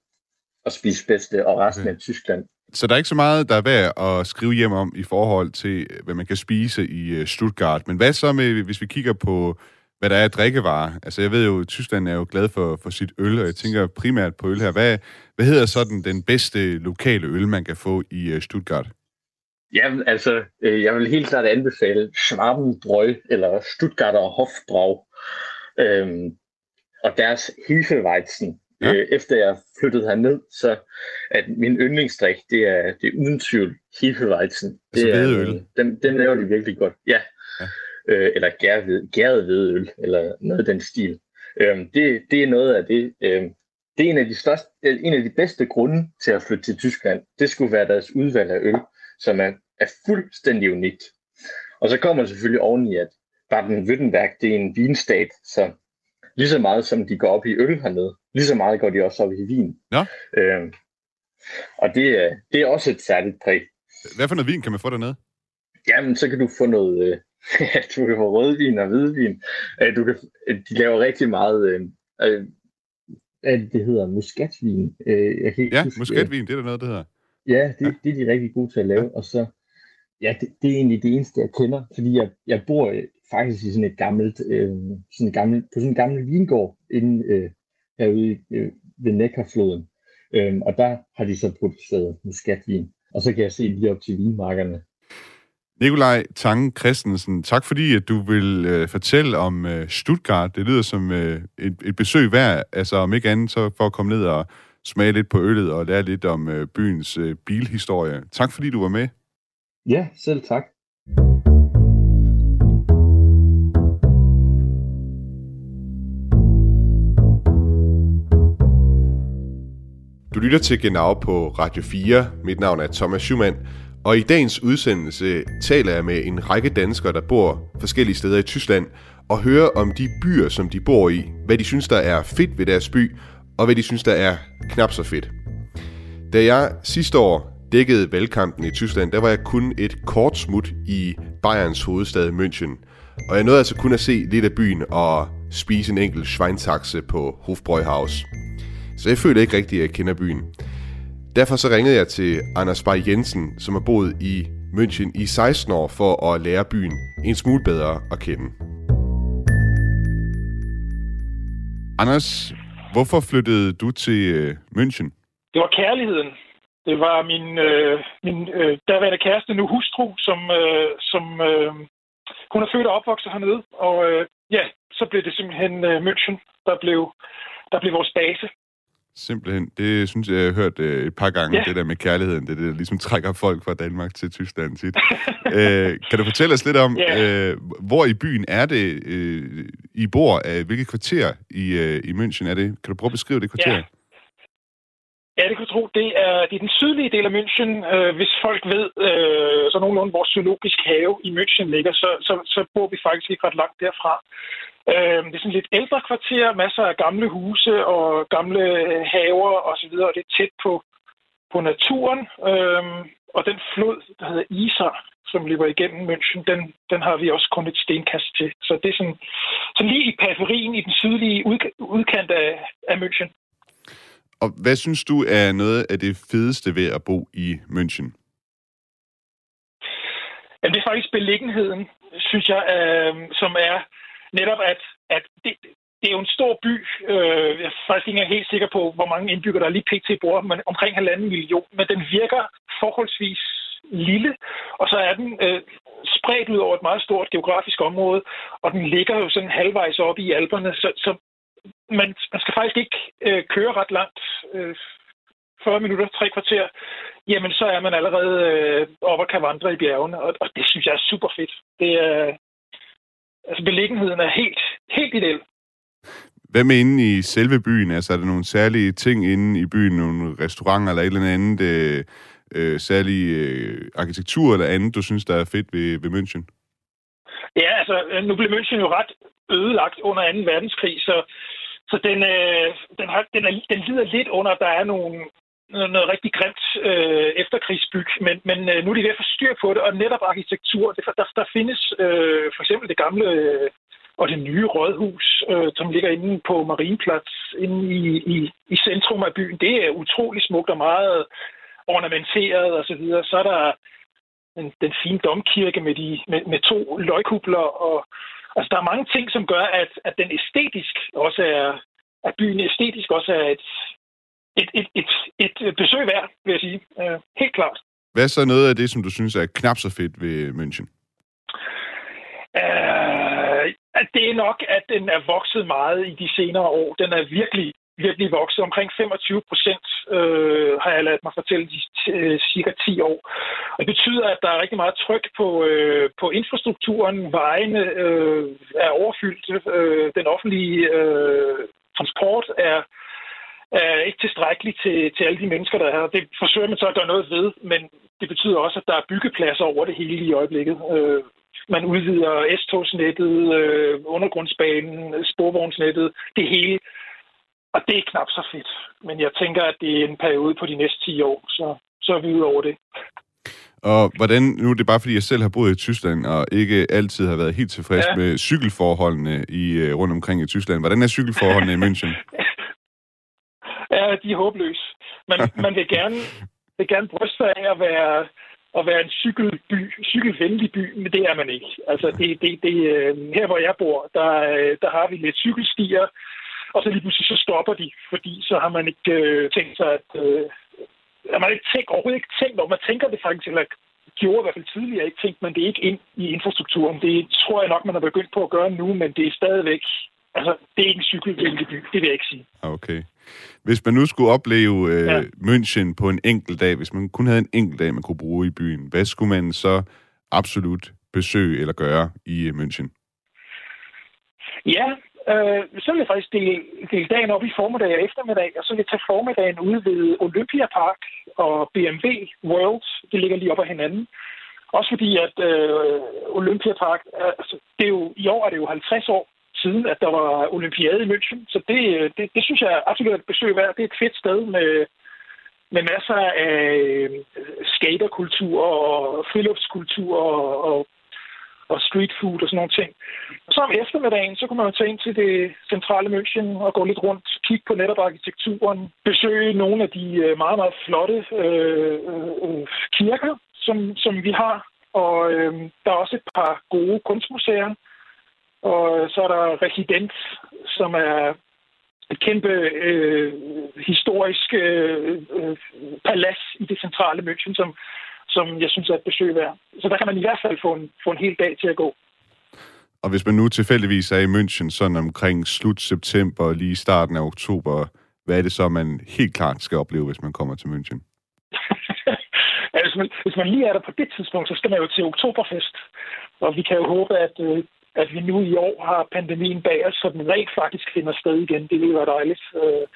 at spise bedste, og resten okay. af Tyskland. Så der er ikke så meget, der er værd at skrive hjem om i forhold til, øh, hvad man kan spise i øh, Stuttgart. Men hvad så med, hvis vi kigger på, hvad der er af drikkevarer? Altså, jeg ved jo, at Tyskland er jo glad for, for sit øl, og jeg tænker primært på øl her. Hvad, hvad hedder så den, den bedste lokale øl, man kan få i øh, Stuttgart? Ja, altså, øh, jeg vil helt klart anbefale Schwabenbräu eller Stuttgarter Hofbrau. Øhm, og deres Hefeweizen. Ja. Øh, efter jeg flyttede herned, så at min yndlingsdrik, det er, det er uden tvivl Hefeweizen. Altså det er, øh, Den, den laver de virkelig godt. Ja. Ja. Øh, eller gæret hvedeøl, eller noget af den stil. Øhm, det, det er noget af det. Øhm, det er en af de største, øh, en af de bedste grunde til at flytte til Tyskland. Det skulle være deres udvalg af øl, som er, er fuldstændig unikt. Og så kommer selvfølgelig oveni, at Baden-Württemberg, det er en vinstat, så lige så meget som de går op i øl hernede, lige så meget går de også op i vin. Ja. Øhm, og det, er- det er også et særligt præg. Hvad for noget vin kan man få dernede? Jamen, så kan du få noget... Øh, du kan få rødvin og hvidvin. Øh, du kan, øh, de laver rigtig meget... Øh, øh, det, hedder? Muskatvin. Øh, jeg kan ikke Ja, huske, muskatvin, det er der noget, det hedder. Ja, det, det er de rigtig gode til at lave. Og så, ja, det, det er egentlig det eneste, jeg kender, fordi jeg, jeg bor øh, faktisk i sådan et gammelt, øh, sådan et gammelt, på sådan en gammel vingård inde øh, herude øh, ved Nekkarfloden. Øhm, og der har de så produceret muskatvin. Og så kan jeg se lige op til vinmarkerne. Nikolaj Tange Christensen, tak fordi at du vil øh, fortælle om øh, Stuttgart. Det lyder som øh, et, et besøg værd, altså om ikke andet, så for at komme ned og smage lidt på øllet og lære lidt om øh, byens øh, bilhistorie. Tak fordi du var med. Ja, selv tak. Lytter til Genau på Radio 4. Mit navn er Thomas Schumann, og i dagens udsendelse taler jeg med en række danskere, der bor forskellige steder i Tyskland, og hører om de byer, som de bor i, hvad de synes, der er fedt ved deres by, og hvad de synes, der er knap så fedt. Da jeg sidste år dækkede valgkampen i Tyskland, der var jeg kun et kort smut i Bayerns hovedstad München. Og jeg nåede altså kun at se lidt af byen og spise en enkelt schweintaxe på Hofbräuhaus. Så jeg føler ikke rigtigt, at jeg kender byen. Derfor så ringede jeg til Anders Bay Jensen, som har boet i München i 16 år for at lære byen en smule bedre at kende. Anders, hvorfor flyttede du til øh, München? Det var kærligheden. Det var min, øh, min øh, daværende kæreste, nu hustru, som, øh, som øh, hun er født og opvokset hernede. Og øh, ja, så blev det simpelthen øh, München, der blev, der blev vores base. Simpelthen. Det synes jeg, jeg har hørt øh, et par gange, Ja. det der med kærligheden. Det, er det der ligesom trækker folk fra Danmark til Tyskland tit. øh, kan du fortælle os lidt om, Ja. øh, hvor i byen er det, øh, I bor? Øh, hvilket kvarter i, øh, i München er det? Kan du prøve at beskrive det kvarter? Ja. Ja, det kan du tro. Det er, det er den sydlige del af München. Øh, hvis folk ved, øh, så nogenlunde hvor zoologisk have i München ligger, så, så, så bor vi faktisk ikke ret langt derfra. Øh, det er sådan lidt ældre kvarter, masser af gamle huse og gamle øh, haver osv., og det er tæt på, på naturen. Øh, og den flod, der hedder Isar, som løber igennem München, den, den har vi også kun et stenkast til. Så det er sådan, sådan lige i periferien i den sydlige udk- udkant af, af München. Og hvad synes du er noget af det fedeste ved at bo i München? Jamen, det er faktisk beliggenheden, synes jeg, øh, som er netop, at, at det, det er jo en stor by. Øh, jeg er faktisk ikke helt sikker på, hvor mange indbyggere der lige pt. bor, men omkring halvanden million. Men den virker forholdsvis lille, og så er den øh, spredt ud over et meget stort geografisk område, og den ligger jo sådan halvvejs oppe i alberne, så, så man, man skal faktisk ikke øh, køre ret langt. Øh, 40 minutter, tre kvarter, jamen så er man allerede øh, oppe og kan vandre i bjergene, og, og det synes jeg er super fedt. Det er, altså beliggenheden er helt, helt ideel. Hvad med inde i selve byen? Altså, er der nogle særlige ting inde i byen? Nogle restauranter eller et eller andet øh, øh, særlig øh, arkitektur eller andet, du synes, der er fedt ved, ved München? Ja, altså, øh, nu blev München jo ret ødelagt under 2. verdenskrig, så, så den, øh, den, har, den, er, den lider lidt under, at der er nogle, noget, noget rigtig grimt øh, efterkrigsbyg, men, men øh, nu er de ved at få styr på det, og netop arkitektur, det, der, der findes øh, for eksempel det gamle øh, og det nye rådhus, øh, som ligger inde på Marienplads, inde i, i, i centrum af byen. Det er utrolig smukt og meget ornamenteret og så videre. Så er der den, den fine domkirke med, de, med, med to løgkubler. Og, altså, der er mange ting, som gør, at, at den æstetisk også er, at byen æstetisk også er et, et, et, et, et besøg værd, vil jeg sige. Uh, helt klart. Hvad er så noget af det, som du synes er knap så fedt ved München? At det er nok, at den er vokset meget i de senere år. Den er virkelig, virkelig vokset. Omkring 25 procent øh, har jeg ladet mig fortælle de øh, cirka 10 år. Og det betyder, at der er rigtig meget tryk på, øh, på infrastrukturen. Vejene øh, er overfyldt. Øh, den offentlige øh, transport er, er ikke tilstrækkelig til, til alle de mennesker, der er her. Det forsøger man så at gøre noget ved, men det betyder også, at der er byggepladser over det hele i øjeblikket. Øh, man udvider S-togsnettet, øh, undergrundsbanen, sporvognsnettet, det hele. Og det er knap så fedt. Men jeg tænker, at det er en periode på de næste 10 år, så, så er vi ude over det. Og hvordan, nu er det bare fordi, jeg selv har boet i Tyskland, og ikke altid har været helt tilfreds ja. Ja. med cykelforholdene i, øh, rundt omkring i Tyskland. Hvordan er cykelforholdene i München? Ja, de er håbløse. Man, man vil gerne, vil gerne bryste sig af at være, at være en cykelby, cykelvenlig by, men det er man ikke. Altså, det, det, det, øh, her hvor jeg bor, der, øh, der har vi lidt cykelstier, og så lige pludselig så stopper de, fordi så har man ikke øh, tænkt sig, at... Øh, man har ikke tænkt, overhovedet ikke tænkt over, man tænker det faktisk, eller gjorde i hvert fald tidligere ikke tænkt man det ikke ind i infrastrukturen. Det tror jeg nok, man har begyndt på at gøre nu, men det er stadigvæk... Altså, det er ikke en cykelvenlig by, det vil jeg ikke sige. Okay. Hvis man nu skulle opleve øh, Ja. München på en enkelt dag, hvis man kun havde en enkelt dag, man kunne bruge i byen, hvad skulle man så absolut besøge eller gøre i øh, München? Ja, øh, så vil jeg faktisk dele, dele dagen op i formiddag og eftermiddag, og så vil jeg tage formiddagen ude ved Olympia Park og BMW World. Det ligger lige op ad hinanden. Også fordi, at øh, Olympia Park, altså, det er jo, i år er det jo 50 år siden, at der var olympiade i München. Så det, øh, det, det synes jeg absolut er et besøg værd. Det er et fedt sted med, med masser af øh, skaterkultur og friluftskultur og, og, og street food og sådan nogle ting. Så om eftermiddagen, så kunne man jo tage ind til det centrale München og gå lidt rundt, kigge på netop arkitekturen, besøge nogle af de øh, meget, meget flotte øh, øh, kirker, som, som vi har. Og øh, der er også et par gode kunstmuseer. Og så er der Resident, som er et kæmpe øh, historisk øh, øh, palads i det centrale München, som, som jeg synes er et besøg værd. Så der kan man i hvert fald få en, få en hel dag til at gå. Og hvis man nu tilfældigvis er i München sådan omkring slut september og lige starten af oktober, hvad er det så, man helt klart skal opleve, hvis man kommer til München? ja, hvis, man, hvis man lige er der på det tidspunkt, så skal man jo til oktoberfest. Og vi kan jo håbe, at, øh, at vi nu i år har pandemien bag os, så den rent faktisk finder sted igen. Det ville være dejligt. Øh,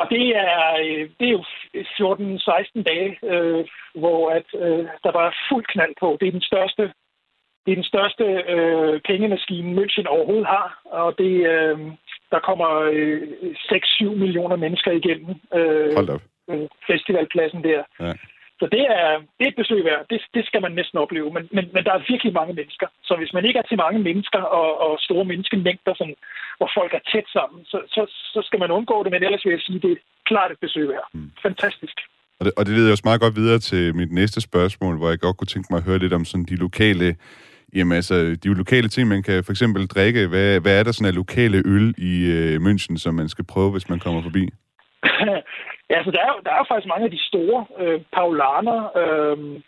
og det er, øh, det er jo 14-16 dage, øh, hvor at, øh, der var fuld knald på. Det er den største det er den største øh, pengemaskine, München overhovedet har, og det, øh, der kommer øh, 6-7 millioner mennesker igennem øh, Hold op. øh, festivalpladsen der. Ja. Så det er, det er et besøg værd. Det, det skal man næsten opleve. Men, men, men der er virkelig mange mennesker. Så hvis man ikke er til mange mennesker og, og store menneskemængder, sådan, hvor folk er tæt sammen, så, så, så skal man undgå det. Men ellers vil jeg sige, det er klart et besøg værd. Mm. Fantastisk. Og det, og det leder også meget godt videre til mit næste spørgsmål, hvor jeg godt kunne tænke mig at høre lidt om sådan de lokale, jamen altså, de lokale ting, man kan for eksempel drikke. Hvad, hvad er der sådan af lokale øl i øh, München, som man skal prøve, hvis man kommer forbi? ja, altså, der er, der er faktisk mange af de store. Øh, Paulaner, øh,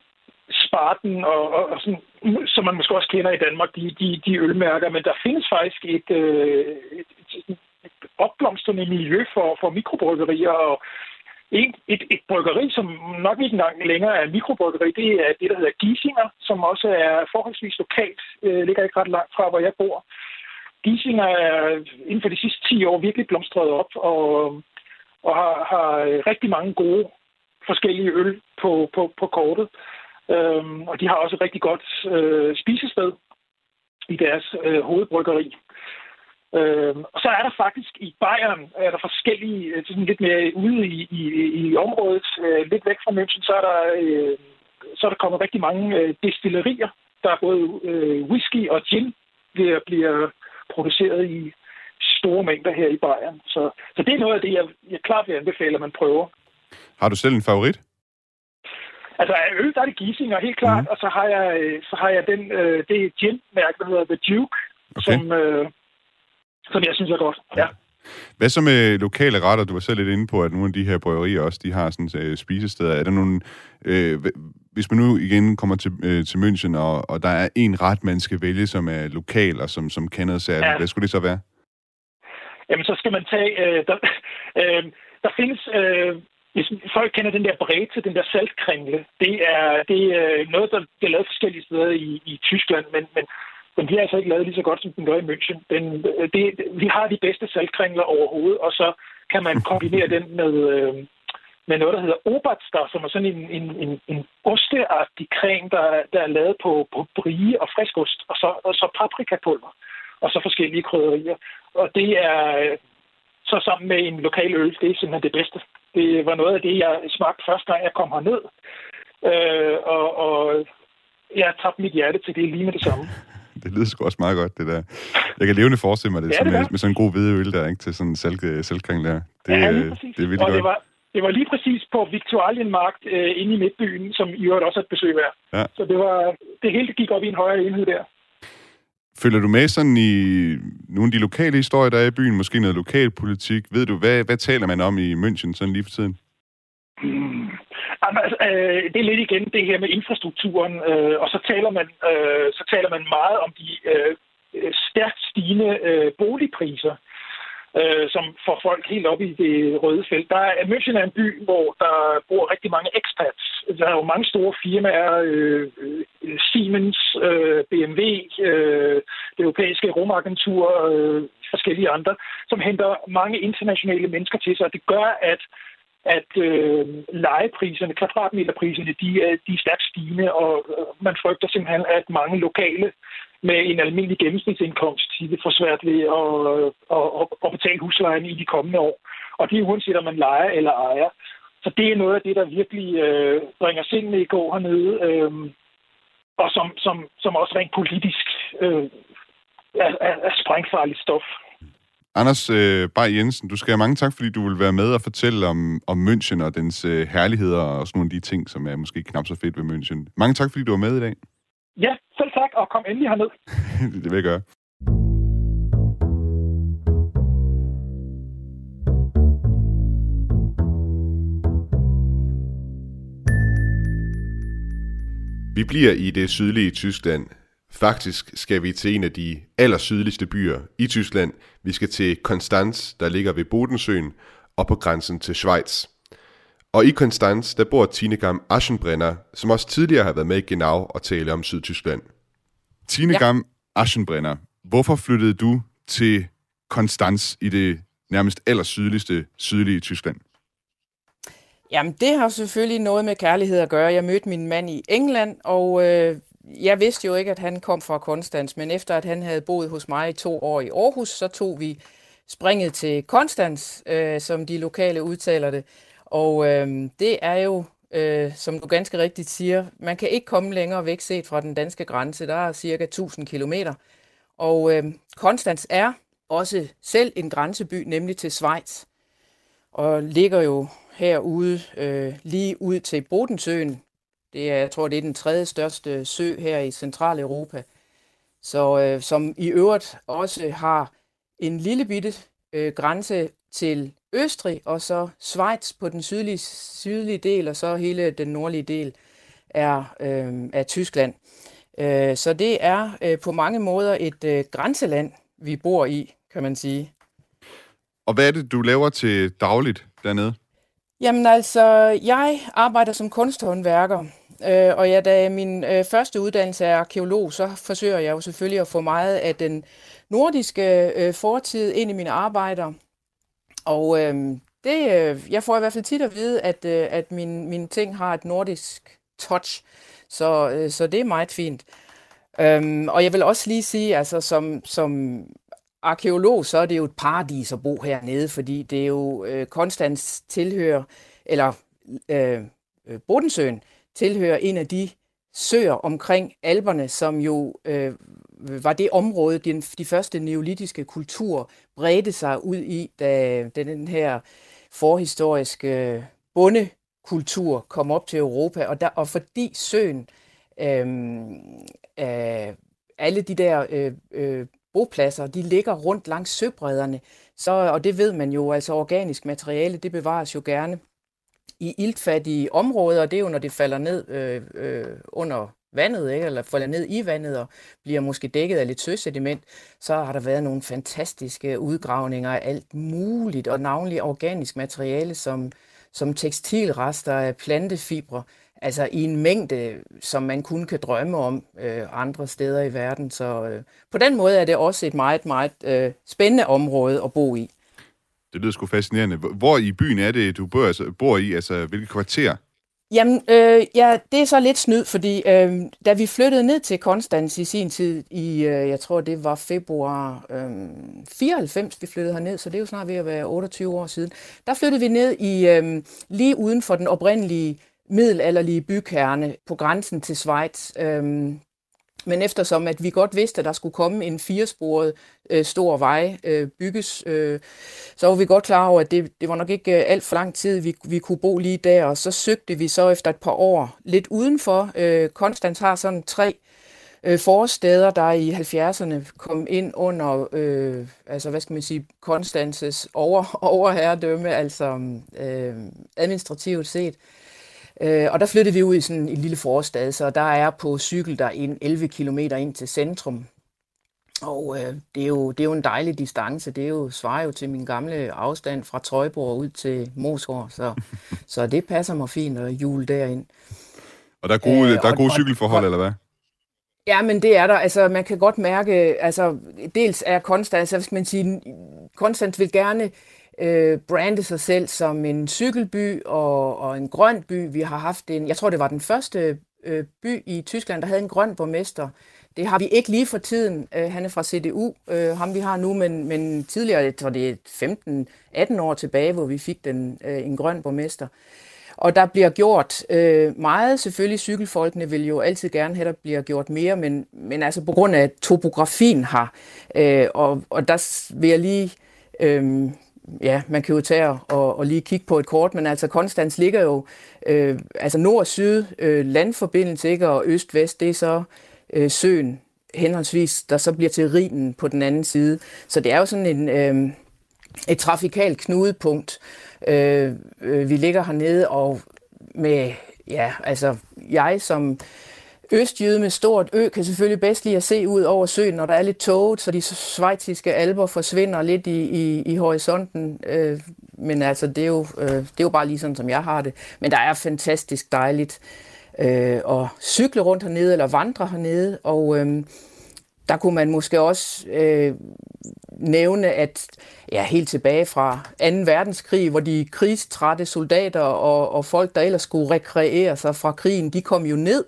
Spartan og, og, og sådan, som man måske også kender i Danmark, de, de, de ølmærker. Men der findes faktisk et, øh, et, et, et opblomstrende miljø for, for mikrobryggerier og et, et, et bryggeri, som nok ikke engang længere er mikrobryggeri, det er det, der hedder Giesinger, som også er forholdsvis lokalt, øh, ligger ikke ret langt fra, hvor jeg bor. Giesinger er inden for de sidste 10 år virkelig blomstret op, og, og har, har øh, rigtig mange gode forskellige øl på, på, på kortet. Øhm, og de har også et rigtig godt øh, spisested i deres øh, hovedbryggeri. Øhm, og så er der faktisk i Bayern, er der forskellige, øh, sådan lidt mere ude i, i, i området, øh, lidt væk fra München, så er der, øh, så er der kommet rigtig mange øh, destillerier. Der er både øh, whisky og gin, der bliver produceret i store mængder her i Bayern. Så, så det er noget af det, jeg, jeg klart vil anbefale, at man prøver. Har du selv en favorit? Altså af øl, der er det Giesinger, helt klart. Mm. Og så har jeg, øh, så har jeg den, øh, det gin-mærke, der hedder The Duke, Okay. som, øh, som jeg synes er godt. Ja. Hvad så med lokale retter? Du var selv lidt inde på, at nogle af de her bryggerier også, de har sådan øh, spisesteder. Er der nogle... Øh, hv- hvis man nu igen kommer til, øh, til München, og, og der er en ret, man skal vælge, som er lokal og som, som noget særligt, Ja. hvad skulle det så være? Jamen, så skal man tage... Øh, der, øh, der findes... Øh, hvis folk kender den der brete, den der saltkringle, det er, det er noget, der bliver lavet forskellige steder i, i Tyskland, men, men, men de er altså ikke lavet lige så godt, som den gør i München. Den, øh, det, vi har de bedste saltkringler overhovedet, og så kan man kombinere den med, øh, med noget, der hedder Oberster, som er sådan en, en, en, en osteagtig creme, der, der er lavet på, på brie og friskost, og så, og så paprikapulver, og så forskellige krydderier. Og det er øh, så sammen med en lokal øl, det er simpelthen det bedste. Det var noget af det, jeg smagte første gang, jeg kom herned. Øh, og, og jeg tabte mit hjerte til det lige med det samme. Det lyder sgu også meget godt, det der. Jeg kan levende forestille mig det, Ja, det med, med sådan en god hvide øl der, ikke? Til sådan en salg, salgkring der. Det, ja, øh, det er virkelig og godt. det var, det var lige præcis på Victualienmarkt øh, inde i Midtbyen, som i øvrigt også er et besøg værd. Ja. Så det var det hele gik op i en højere enhed der. Følger du med sådan i nogle af de lokale historier, der er i byen? Måske noget lokalpolitik? Ved du, hvad, hvad taler man om i München sådan lige for tiden? Mm. Jamen, altså, øh, det er lidt igen det her med infrastrukturen, øh, og så taler man øh, så taler man meget om de øh, stærkt stigende øh, boligpriser øh, som får folk helt op i det røde felt. Der er, München er en by, hvor der bor rigtig mange expats. Der er jo mange store firmaer, øh, øh Siemens, øh, BMW, øh, det europæiske rumagentur, øh, forskellige andre, som henter mange internationale mennesker til sig, og det gør, at at øh, legepriserne, kvadratmeterpriserne, de de er stærkt stigende, og øh, man frygter simpelthen, at mange lokale med en almindelig gennemsnitsindkomst, vil få svært ved at, at, at, at betale huslejen i de kommende år. Og det er uanset om man leger eller ejer. Så det er noget af det, der virkelig øh, bringer sindene i går hernede, øh, og som, som, som også rent politisk øh, er, er, er sprængfarligt stof. Anders øh, Bay Jensen, du skal have mange tak, fordi du vil være med og fortælle om, om München og dens øh, herligheder og sådan nogle af de ting, som er måske knap så fedt ved München. Mange tak, fordi du var med i dag. Ja, kom endelig herned. det vil jeg gøre. Vi bliver i det sydlige Tyskland. Faktisk skal vi til en af de allersydligste byer i Tyskland. Vi skal til Konstanz, der ligger ved Bodensøen og på grænsen til Schweiz. Og i Konstanz, der bor Tinegam Aschenbrenner, som også tidligere har været med i Genau og tale om Sydtyskland. Tinegam ja. Aschenbrenner, hvorfor flyttede du til Konstanz i det nærmest allersydligste sydlige Tyskland? Jamen, det har selvfølgelig noget med kærlighed at gøre. Jeg mødte min mand i England, og øh, jeg vidste jo ikke, at han kom fra Konstanz, men efter at han havde boet hos mig i to år i Aarhus, så tog vi springet til Konstanz, øh, som de lokale udtaler det. Og øh, det er jo, øh, som du ganske rigtigt siger, man kan ikke komme længere væk set fra den danske grænse. Der er cirka 1000 kilometer. Og øh, Konstanz er også selv en grænseby, nemlig til Schweiz. Og ligger jo herude øh, lige ud til Bodensøen. Det er, jeg tror, det er den tredje største sø her i Centraleuropa. Så øh, som i øvrigt også har en lille bitte øh, grænse til Østrig, og så Schweiz på den sydlige, sydlige del, og så hele den nordlige del er øh, af Tyskland. Øh, så det er øh, på mange måder et øh, grænseland, vi bor i, kan man sige. Og hvad er det, du laver til dagligt dernede? Jamen altså, jeg arbejder som kunsthåndværker, øh, og ja, da min øh, første uddannelse er arkeolog, så forsøger jeg jo selvfølgelig at få meget af den nordiske øh, fortid ind i mine arbejder. Og øh, det, øh, jeg får i hvert fald tit at vide, at, øh, at min, mine ting har et nordisk touch. Så, øh, så det er meget fint. Øhm, og jeg vil også lige sige, altså som, som arkeolog, så er det jo et paradis at bo hernede, fordi det er jo øh, Konstans tilhører, eller øh, Bodensøen tilhører en af de søer omkring alberne, som jo øh, var det område, den, de første neolitiske kultur bredte sig ud i, da, da den her forhistoriske øh, bondekultur kom op til Europa. Og, der, og fordi søen, øh, øh, alle de der øh, øh, bopladser, de ligger rundt langs søbredderne, så, og det ved man jo, altså organisk materiale, det bevares jo gerne i iltfattige områder, og det er jo, når det falder ned øh, øh, under vandet, ikke? eller falder ned i vandet og bliver måske dækket af lidt søsediment, så har der været nogle fantastiske udgravninger af alt muligt, og navnlig organisk materiale som, som tekstilrester af plantefibre, altså i en mængde, som man kun kan drømme om øh, andre steder i verden. Så øh, på den måde er det også et meget, meget øh, spændende område at bo i. Det lyder sgu fascinerende. Hvor i byen er det, du bor, altså, bor i? Altså, hvilket kvarter? Jamen, øh, ja, det er så lidt snyd, fordi øh, da vi flyttede ned til Konstanz i sin tid, i, øh, jeg tror det var februar øh, 94, vi flyttede herned, så det er jo snart ved at være 28 år siden, der flyttede vi ned i øh, lige uden for den oprindelige middelalderlige bykerne på grænsen til Schweiz. Øh, men eftersom at vi godt vidste, at der skulle komme en firesporet øh, stor vej øh, bygges, øh, så var vi godt klar over, at det, det var nok ikke øh, alt for lang tid, vi, vi kunne bo lige der. Og så søgte vi så efter et par år lidt udenfor. Øh, Konstans har sådan tre øh, forsteder, der i 70'erne kom ind under, øh, altså hvad skal man sige, Konstanses over, overherredømme, altså øh, administrativt set. Øh, og der flyttede vi ud i sådan en lille forstad, så der er på cykel der en 11 km ind til centrum. Og øh, det, er jo, det er jo en dejlig distance. Det er jo, svarer jo til min gamle afstand fra Trøjborg ud til Mosgård, så, så det passer mig fint at jule derind. Og der er gode, øh, der er gode og, cykelforhold, og, eller hvad? Ja, men det er der. Altså, man kan godt mærke, altså, dels er Konstanz, hvis man siger, Konstanz vil gerne øh, brande sig selv som en cykelby og, og en grøn by. Vi har haft en, jeg tror det var den første øh, by i Tyskland, der havde en grøn borgmester. Det har vi ikke lige for tiden. Øh, han er fra CDU, øh, ham vi har nu, men, men tidligere, jeg tror det er 15-18 år tilbage, hvor vi fik den, øh, en grøn borgmester. Og der bliver gjort øh, meget. Selvfølgelig, cykelfolkene vil jo altid gerne have, at der bliver gjort mere, men, men altså på grund af topografien her, øh, og, og der vil jeg lige... Øh, ja, man kan jo tage og, og lige kigge på et kort, men altså Konstans ligger jo, øh, altså nord-syd øh, landforbindelse, ikke, og øst-vest, det er så øh, søen henholdsvis, der så bliver til Rhinen på den anden side. Så det er jo sådan en, øh, et trafikalt knudepunkt. Øh, øh, vi ligger hernede, og med, ja, altså jeg som Østjyde med stort ø kan selvfølgelig bedst lide at se ud over søen, når der er lidt tåget, så de svejtiske alber forsvinder lidt i, i, i horisonten. Øh, men altså, det er, jo, øh, det er jo bare lige sådan, som jeg har det. Men der er fantastisk dejligt øh, at cykle rundt hernede, eller vandre hernede, og øh, der kunne man måske også øh, nævne, at ja, helt tilbage fra 2. verdenskrig, hvor de krigstrætte soldater og, og folk, der ellers skulle rekreere sig fra krigen, de kom jo ned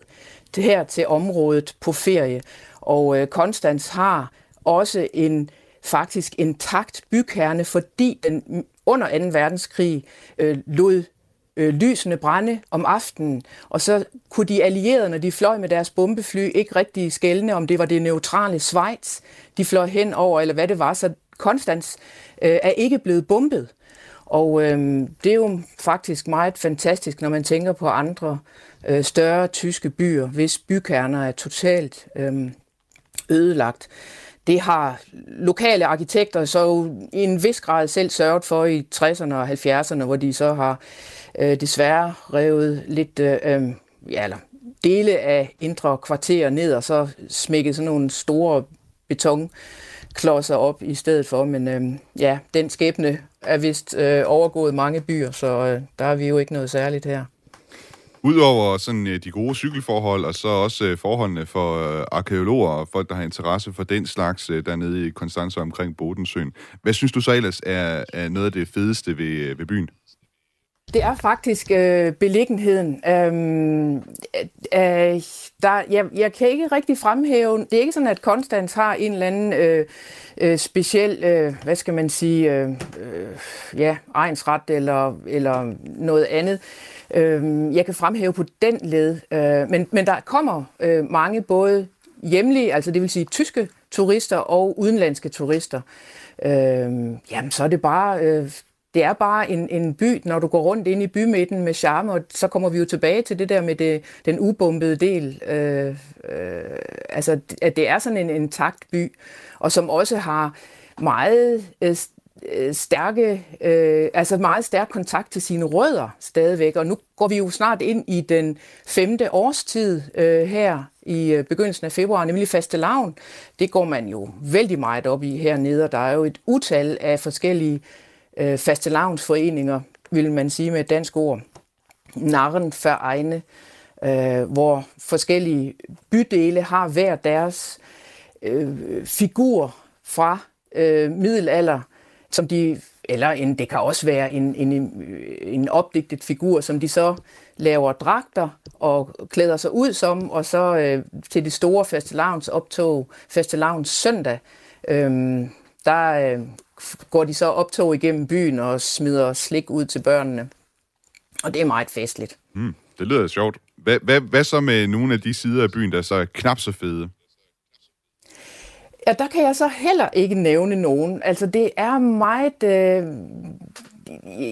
her til området på ferie. Og øh, Konstans har også en faktisk intakt bykerne, fordi den under 2. verdenskrig øh, lod øh, lysene brænde om aftenen, og så kunne de allierede, når de fløj med deres bombefly, ikke rigtig skældne, om det var det neutrale Schweiz, de fløj hen over, eller hvad det var, så Konstans øh, er ikke blevet bombet. Og øh, det er jo faktisk meget fantastisk, når man tænker på andre øh, Øh, større tyske byer, hvis bykerner er totalt øh, ødelagt. Det har lokale arkitekter så i en vis grad selv sørget for i 60'erne og 70'erne, hvor de så har øh, desværre revet lidt, øh, øhm, ja, eller dele af indre kvarterer ned, og så smækket sådan nogle store betonklodser op i stedet for. Men øh, ja, den skæbne er vist øh, overgået mange byer, så øh, der er vi jo ikke noget særligt her. Udover sådan øh, de gode cykelforhold, og så også øh, forholdene for øh, arkeologer og folk, der har interesse for den slags dernede i Konstanz omkring Bodensøen. Hvad synes du så ellers er, er noget af det fedeste ved, ved byen? Det er faktisk øh, beliggenheden. Øhm, øh, der, jeg, jeg kan ikke rigtig fremhæve, det er ikke sådan, at Konstans har en eller anden øh, øh, speciel, øh, hvad skal man sige, øh, øh, ja, egensret eller, eller noget andet. Øh, jeg kan fremhæve på den led, øh, men, men der kommer øh, mange både hjemlige, altså det vil sige tyske turister og udenlandske turister. Øh, jamen, så er det bare... Øh, det er bare en, en by, når du går rundt ind i bymidten med charme, og så kommer vi jo tilbage til det der med det, den ubombede del. Øh, øh, altså, at det er sådan en intakt by, og som også har meget øh, Øh, stærke, øh, altså meget stærk kontakt til sine rødder stadigvæk. Og nu går vi jo snart ind i den femte årstid øh, her i øh, begyndelsen af februar, nemlig fastelavn. Det går man jo vældig meget op i hernede, og der er jo et utal af forskellige øh, fastelavnsforeninger, vil man sige med et dansk ord. Narren for egne, øh, hvor forskellige bydele har hver deres øh, figur fra øh, middelalder som de, eller en, det kan også være en, en, en opdigtet figur, som de så laver dragter og klæder sig ud som, og så øh, til det store fastelavns optog, fastelavns søndag, øh, der øh, går de så optog igennem byen og smider slik ud til børnene. Og det er meget festligt. Mm, det lyder sjovt. Hvad, hvad, hvad så med nogle af de sider af byen, der er så knap så fede? Ja, der kan jeg så heller ikke nævne nogen. Altså, det er meget... Øh,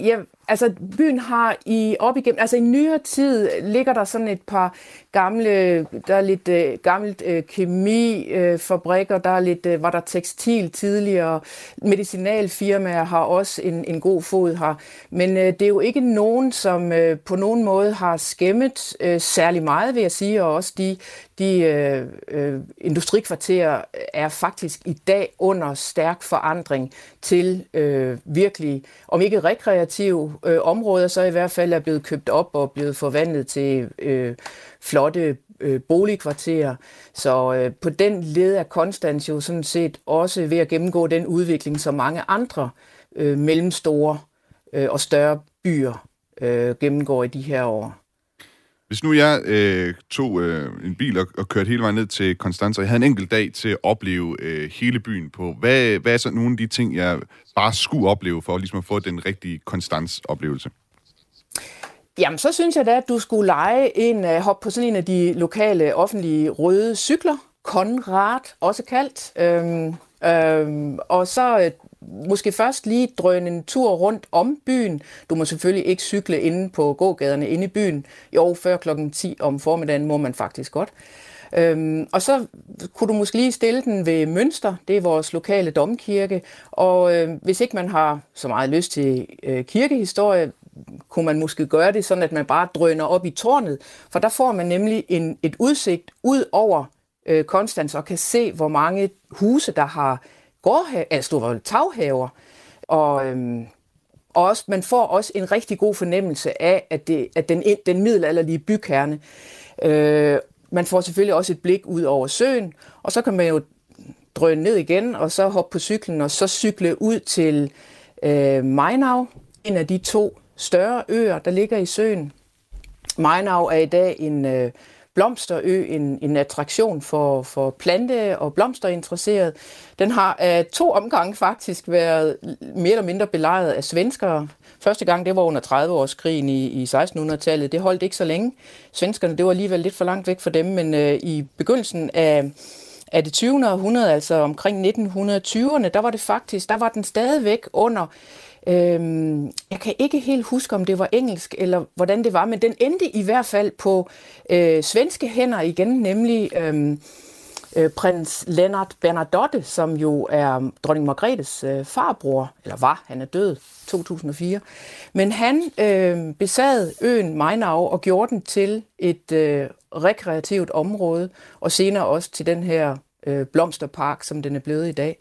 ja, altså byen har i op igennem, altså i nyere tid ligger der sådan et par gamle, der er lidt øh, gammelt øh, kemifabrikker, øh, der er lidt, øh, var der tekstil tidligere, medicinalfirmaer har også en, en god fod her, men øh, det er jo ikke nogen, som øh, på nogen måde har skæmmet øh, særlig meget, vil jeg sige, og også de, de øh, øh, industrikvarterer er faktisk i dag under stærk forandring til øh, virkelig, om ikke rekreative øh, områder, så i hvert fald er blevet købt op og blevet forvandlet til øh, flotte øh, boligkvarterer. Så øh, på den led er Konstans jo sådan set også ved at gennemgå den udvikling, som mange andre øh, mellemstore øh, og større byer øh, gennemgår i de her år. Hvis nu jeg øh, tog øh, en bil og, og kørte hele vejen ned til Konstanz, og jeg havde en enkelt dag til at opleve øh, hele byen på, hvad, hvad er så nogle af de ting, jeg bare skulle opleve for ligesom at få den rigtige Konstanz-oplevelse? Jamen, så synes jeg da, at du skulle lege en, uh, hop på sådan en af de lokale offentlige røde cykler, Konrad, også kaldt. Øhm, øhm, og så øh, måske først lige drøne en tur rundt om byen. Du må selvfølgelig ikke cykle inde på gågaderne inde i byen. Jo, før klokken 10 om formiddagen må man faktisk godt. Øhm, og så kunne du måske lige stille den ved Mønster, det er vores lokale domkirke, og øh, hvis ikke man har så meget lyst til øh, kirkehistorie, kunne man måske gøre det sådan, at man bare drøner op i tårnet, for der får man nemlig en, et udsigt ud over øh, Konstans og kan se, hvor mange huse, der har gårdhaver, altså taghaver, og, øhm, og også, man får også en rigtig god fornemmelse af, at, det, at den, den middelalderlige bykerne, øh, man får selvfølgelig også et blik ud over søen, og så kan man jo drøne ned igen, og så hoppe på cyklen, og så cykle ud til øh, Mainau, en af de to større øer, der ligger i søen. Mainau er i dag en øh, blomsterø, en, en attraktion for, for plante- og blomsterinteresserede. Den har af to omgange faktisk været mere eller mindre belejret af svenskere. Første gang, det var under 30-årskrigen i, i 1600-tallet. Det holdt ikke så længe. Svenskerne, det var alligevel lidt for langt væk for dem, men øh, i begyndelsen af af det 20. århundrede, altså omkring 1920'erne, der var det faktisk, der var den stadigvæk under Øhm, jeg kan ikke helt huske, om det var engelsk eller hvordan det var, men den endte i hvert fald på øh, svenske hænder igen, nemlig øhm, øh, prins Lennart Bernadotte, som jo er dronning Margrethes øh, farbror, eller var, han er død 2004. Men han øh, besad øen Mainau og gjorde den til et øh, rekreativt område, og senere også til den her øh, blomsterpark, som den er blevet i dag.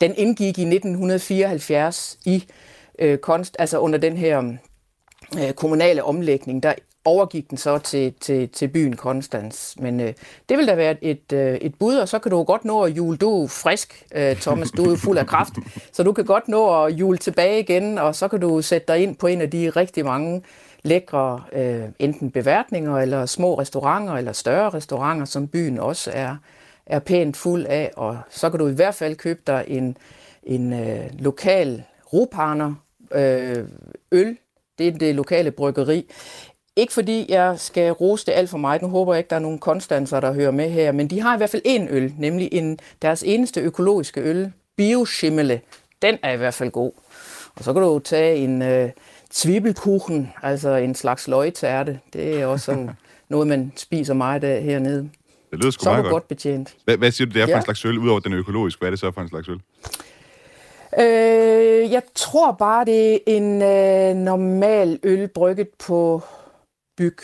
Den indgik i 1974 i øh, konst, altså under den her øh, kommunale omlægning, der overgik den så til, til, til byen Konstans. Men øh, det vil da være et, øh, et bud, og så kan du godt nå at jule. Du er frisk, øh, Thomas, du er fuld af kraft, så du kan godt nå at jule tilbage igen, og så kan du sætte dig ind på en af de rigtig mange lækre øh, enten beværtninger, eller små restauranter, eller større restauranter, som byen også er, er pænt fuld af, og så kan du i hvert fald købe dig en, en øh, lokal roparner, øh, øl. Det er det lokale bryggeri. Ikke fordi jeg skal rose det alt for meget. Nu håber jeg ikke, der er nogen konstanser, der hører med her. Men de har i hvert fald en øl, nemlig en, deres eneste økologiske øl, Bioschimmele. Den er i hvert fald god. Og så kan du tage en øh, tvibelkuchen, altså en slags løgtærte. Det er også sådan noget, man spiser meget af hernede. Det lyder sgu så meget godt. godt betjent. Hvad, hvad siger du, det er for Ja. en slags øl, udover den økologiske? Hvad er det så for en slags øl? Øh, jeg tror bare, det er en øh, normal øl brygget på byg.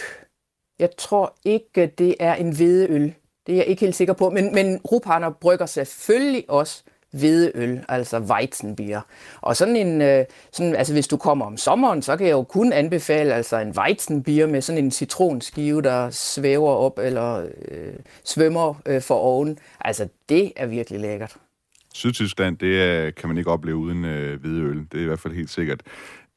Jeg tror ikke, det er en hvedeøl. Det er jeg ikke helt sikker på. Men, men Rupaner brygger selvfølgelig også hvedeøl, altså Weizenbier. Og sådan en, øh, sådan, altså hvis du kommer om sommeren, så kan jeg jo kun anbefale altså en Weizenbier med sådan en citronskive, der svæver op eller øh, svømmer øh, for oven. Altså det er virkelig lækkert. Sydtyskland, det er, kan man ikke opleve uden øh, hvide øl. Det er i hvert fald helt sikkert.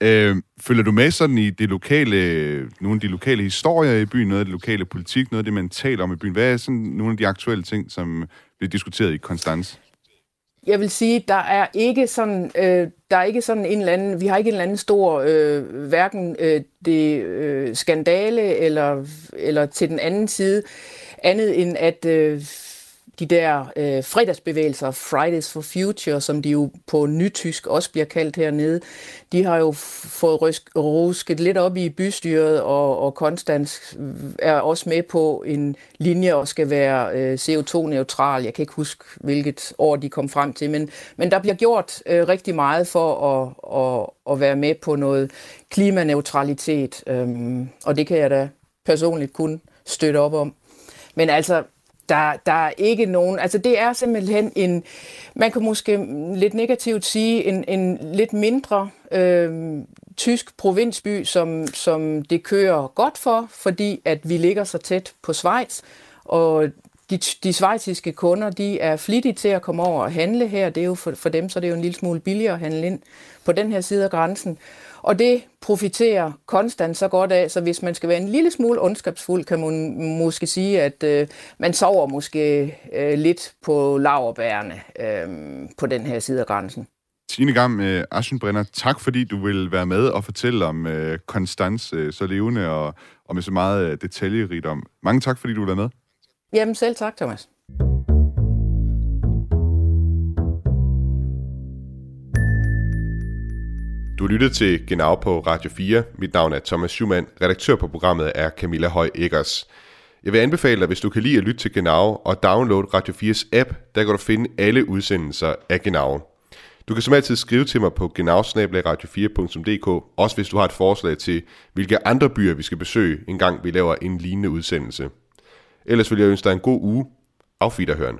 Øh, følger du med sådan i det lokale, nogle af de lokale historier i byen, noget af det lokale politik, noget af det, man taler om i byen? Hvad er sådan nogle af de aktuelle ting, som bliver diskuteret i Konstanz? Jeg vil sige, der er ikke sådan, øh, der er ikke sådan en eller anden, vi har ikke en eller anden stor, øh, hverken øh, det øh, skandale eller, eller til den anden side, andet end at øh, de der øh, fredagsbevægelser, Fridays for Future, som de jo på nytysk også bliver kaldt hernede, de har jo fået rusket lidt op i bystyret, og, og Konstans øh, er også med på en linje og skal være øh, CO2-neutral. Jeg kan ikke huske, hvilket år de kom frem til, men, men der bliver gjort øh, rigtig meget for at, at, at være med på noget klimaneutralitet, øh, og det kan jeg da personligt kun støtte op om. Men altså, der, der er ikke nogen, altså det er simpelthen en, man kan måske lidt negativt sige, en, en lidt mindre øh, tysk provinsby, som, som det kører godt for, fordi at vi ligger så tæt på Schweiz, og de, de svejsiske kunder, de er flittige til at komme over og handle her. Det er jo for, for dem, så det er jo en lille smule billigere at handle ind på den her side af grænsen. Og det profiterer konstant så godt af, så hvis man skal være en lille smule ondskabsfuld, kan man måske sige, at øh, man sover måske øh, lidt på laverbærene øh, på den her side af grænsen. Tine Gam øh, Aschenbrenner, tak fordi du vil være med og fortælle om øh, Konstans øh, så levende og, og med så meget øh, detaljerigt om. Mange tak, fordi du vil være med. Jamen selv tak, Thomas. Du lytter til Genau på Radio 4. Mit navn er Thomas Schumann. Redaktør på programmet er Camilla Høj Eggers. Jeg vil anbefale dig, hvis du kan lide at lytte til Genau, og download Radio 4's app. Der kan du finde alle udsendelser af Genau. Du kan som altid skrive til mig på genau-radio4.dk, også hvis du har et forslag til, hvilke andre byer vi skal besøge, en gang vi laver en lignende udsendelse. Ellers vil jeg ønske dig en god uge. Auf Wiederhören.